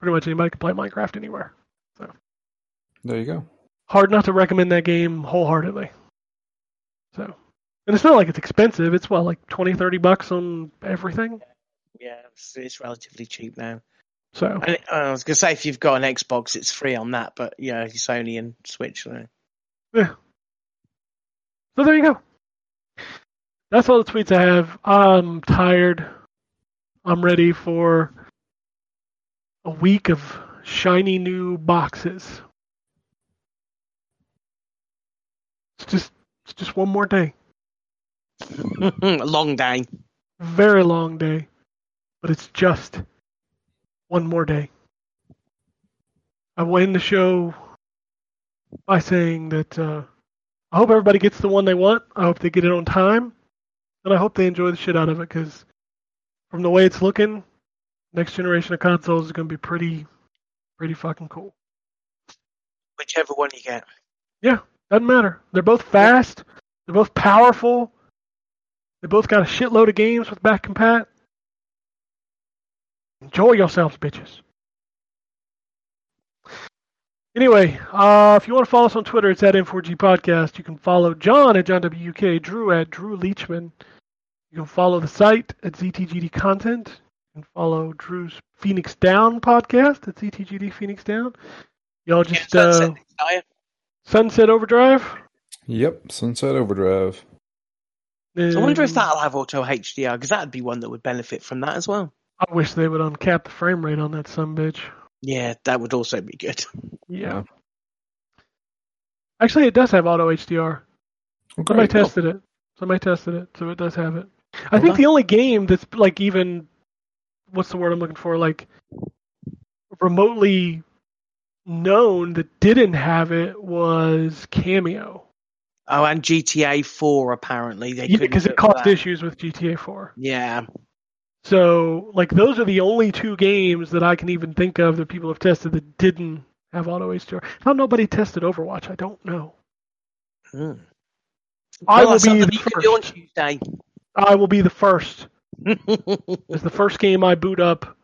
Pretty much anybody can play Minecraft anywhere. So There you go. Hard not to recommend that game wholeheartedly. So and it's not like it's expensive. It's what, like 20, 30 bucks on everything? Yeah, it's, it's relatively cheap now. So And it- I was gonna say if you've got an Xbox, it's free on that. But yeah, Sony and Switch. uh, Yeah. So there you go. That's all the tweets I have. I'm tired. I'm ready for a week of shiny new boxes. It's just it's just one more day. a long day. Very long day. But it's just one more day. I will end the show by saying that uh, I hope everybody gets the one they want. I hope they get it on time. And I hope they enjoy the shit out of it because from the way it's looking, next generation of consoles is going to be pretty pretty fucking cool. Whichever one you get. Yeah, doesn't matter. They're both fast. They're both powerful. They both got a shitload of games with back compat. Enjoy yourselves, bitches. Anyway, uh, if you want to follow us on Twitter, it's at N4G Podcast. You can follow John at John WK, Drew at Drew Leachman. You can follow the site at ZTGD Content. You can follow Drew's Phoenix Down podcast at ZTGD Phoenix Down. Y'all just Yeah, uh, Sunset Desire. Sunset Overdrive. Yep, Sunset Overdrive. I wonder if that'll have auto HDR because that'd be one that would benefit from that as well. I wish they would uncap the frame rate on that some bitch. Yeah, that would also be good. Yeah. Actually, it does have auto HDR. Okay, Somebody cool. tested it. Somebody tested it, so it does have it. I Well think the only game that's like even what's the word I'm looking for? Like remotely known that didn't have it was Kameo. Oh, and GTA 4 apparently they Yeah, couldn't because it it caused that. issues with GTA 4. Yeah, So, like, those are the only two games that I can even think of that people have tested that didn't have auto HDR. How nobody tested Overwatch, I don't know. Hmm. I will be something the you can do on first. Tuesday. I will be the first. It's the first game I boot up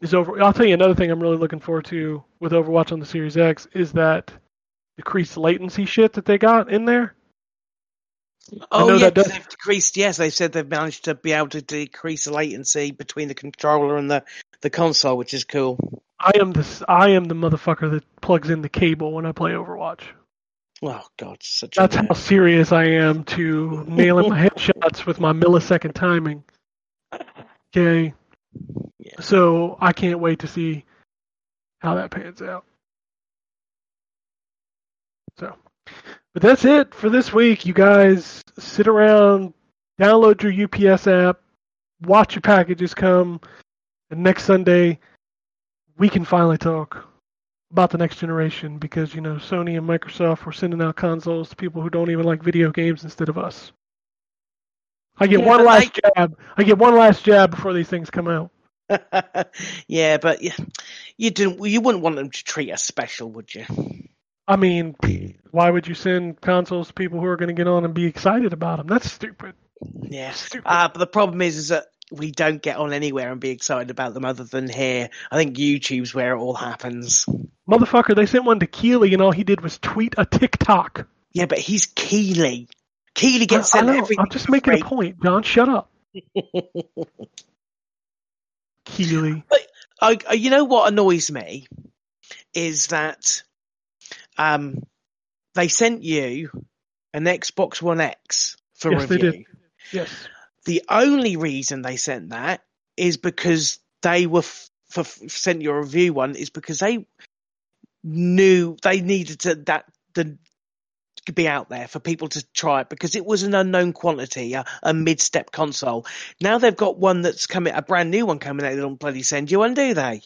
is over. I'll tell you another thing I'm really looking forward to with Overwatch on the Series X is that decreased latency shit that they got in there. Oh yeah, that 'cause does- they've decreased. Yes, they've said they've managed to be able to decrease the latency between the controller and the the console, which is cool. I am this. I am the motherfucker that plugs in the cable when I play Overwatch. Oh God, such That's a how serious I am to nailing my headshots with my millisecond timing. Okay. Yeah. So I can't wait to see how that pans out. So, but that's it for this week. You guys sit around, download your UPS app, watch your packages come, and next Sunday we can finally talk about the next generation because you know Sony and Microsoft were sending out consoles to people who don't even like video games instead of us. I get Yeah, one last jab. I get one last jab before these things come out. yeah, but yeah, you didn't. You wouldn't want them to treat us special, would you? I mean, why would you send consoles to people who are going to get on and be excited about them? That's stupid. Yeah. Stupid. Uh, but the problem is, is that we don't get on anywhere and be excited about them other than here. I think YouTube's where it all happens. Motherfucker, they sent one to Keighley and all he did was tweet a TikTok. Yeah, but he's Keighley. Keighley gets I, I sent know, everything. I'm just making a point, John. Shut up. Keighley. I, I- you know what annoys me is that um, they sent you an Xbox One X for Yes, they review. did. Yes. The only reason they sent that is because they were f- for f- sent your review one is because they knew they needed to that the be out there for people to try it because it was an unknown quantity, a, a mid-step console. Now they've got one that's coming, a brand new one coming out. They don't bloody send you one, do they?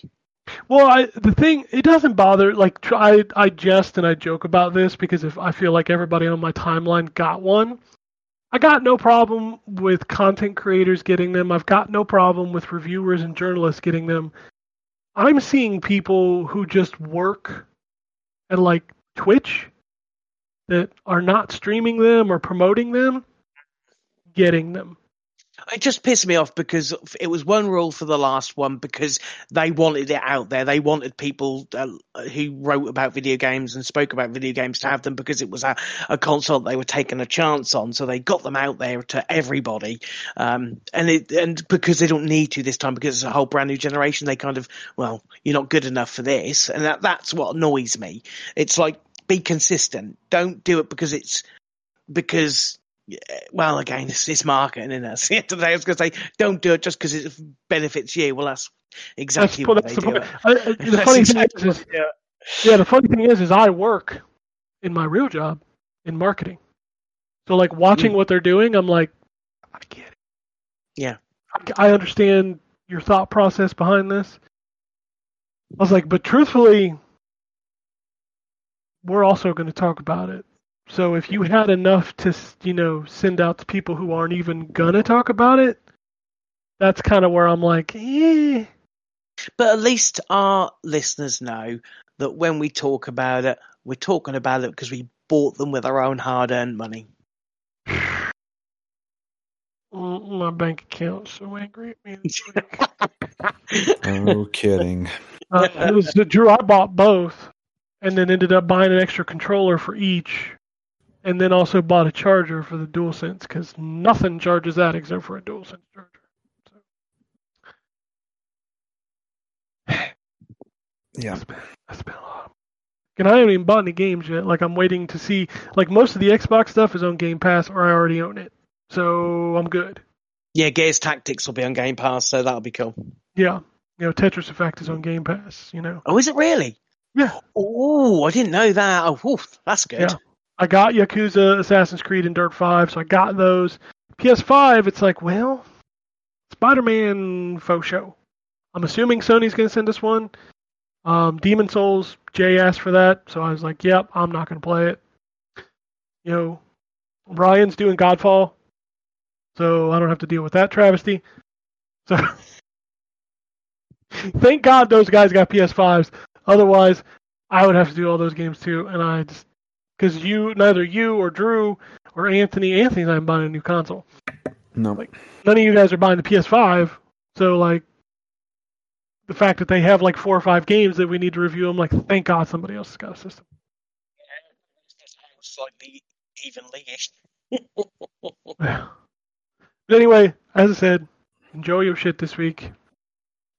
Well, I, the thing it doesn't bother. Like I, I jest and I joke about this because if I feel like everybody on my timeline got one, I got no problem with content creators getting them. I've got no problem with reviewers and journalists getting them. I'm seeing people who just work at like Twitch that are not streaming them or promoting them getting them. It just pissed me off because it was one rule for the last one because they wanted it out there. They wanted people uh, who wrote about video games and spoke about video games to have them because it was a, a console they were taking a chance on. So they got them out there to everybody. Um, and it, and because they don't need to this time because it's a whole brand new generation, they kind of, well, you're not good enough for this. And that, that's what annoys me. It's like, be consistent. Don't do it because it's, because well, again, it's, it's marketing, isn't it? See, today I was going to say, don't do it just because it benefits you. Well, that's exactly That's, what that's they the do. I- I- the funny exactly thing is, is they. Yeah, the funny thing is, is I work in my real job in marketing. So like watching mm. what they're doing, I'm like, I get it. Yeah. I, I understand your thought process behind this. I was like, but truthfully, we're also going to talk about it. So if you had enough to, you know, send out to people who aren't even gonna talk about it, that's kind of where I'm like, eh. But at least our listeners know that when we talk about it, we're talking about it because we bought them with our own hard-earned money. Mm, My bank account's so angry at me. No kidding. Uh, it was the Drew. I bought both, and then ended up buying an extra controller for each, and then also bought a charger for the DualSense because nothing charges that except for a DualSense charger. Yeah. That's been, that's been a lot. And I haven't even bought any games yet. Like I'm waiting to see. Like most of the Xbox stuff is on Game Pass, or I already own it, so I'm good. Yeah, Gears Tactics will be on Game Pass, so that'll be cool. Yeah, you know, Tetris Effect is on Game Pass. You know, Oh, is it really? Yeah. Oh, I didn't know that. Oh, oof, that's good. Yeah. I got Yakuza, Assassin's Creed, and Dirt Five, so I got those. PS5, it's like, well, Spider-Man faux show. I'm assuming Sony's going to send us one. Um, Demon Souls, Jay asked for that, so I was like, yep, I'm not going to play it. You know, Ryan's doing Godfall, so I don't have to deal with that travesty. So, thank God those guys got PS5s. Otherwise, I would have to do all those games too, and I just because you, neither you or Drew or Anthony, Anthony's not buying a new console. No. Like- None of you guys are buying the PS5, so like the fact that they have like four or five games that we need to review, I'm like, thank God somebody else has got a system. Slightly evenly-ish. but anyway, as I said, enjoy your shit this week.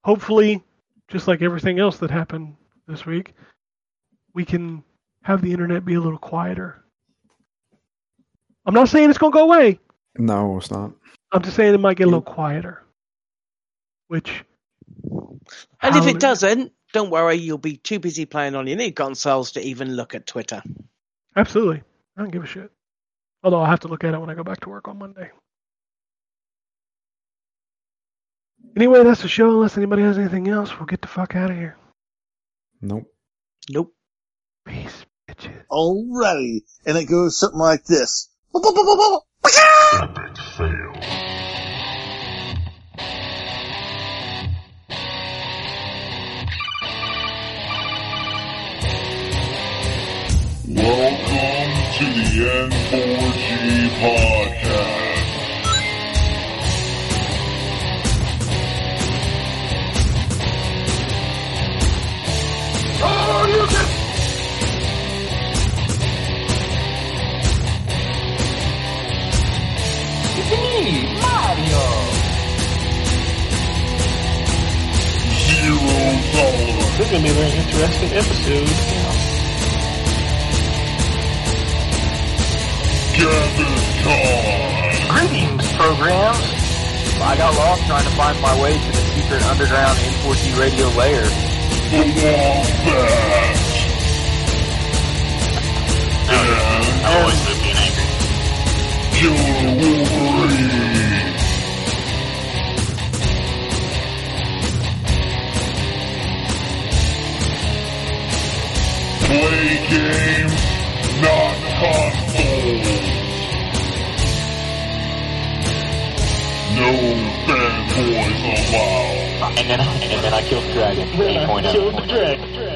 Hopefully, just like everything else that happened this week, we can have the internet be a little quieter. I'm not saying it's going to go away. No, it's not. I'm just saying it might get a little quieter. Which, And if Hallelujah. it doesn't, don't worry, you'll be too busy playing on your new consoles to even look at Twitter. absolutely, I don't give a shit. Although I'll have to look at it when I go back to work on Monday. Anyway, that's the show. Unless anybody has anything else, we'll get the fuck out of here. Nope. Nope. Peace, bitches. Alrighty. And it goes something like this. Epic fail. Welcome to the N4G podcast. Zero tolerance. This is going to be a very interesting episode. Gather time. Greetings, programs. I got lost trying to find my way to the secret underground N4G radio layer. The Wombat. And I always live being angry. Killer Wolverine. Play games, not consoles. No fanboys allowed. And then, and then I killed the dragon. 8.0. Killed the dragon.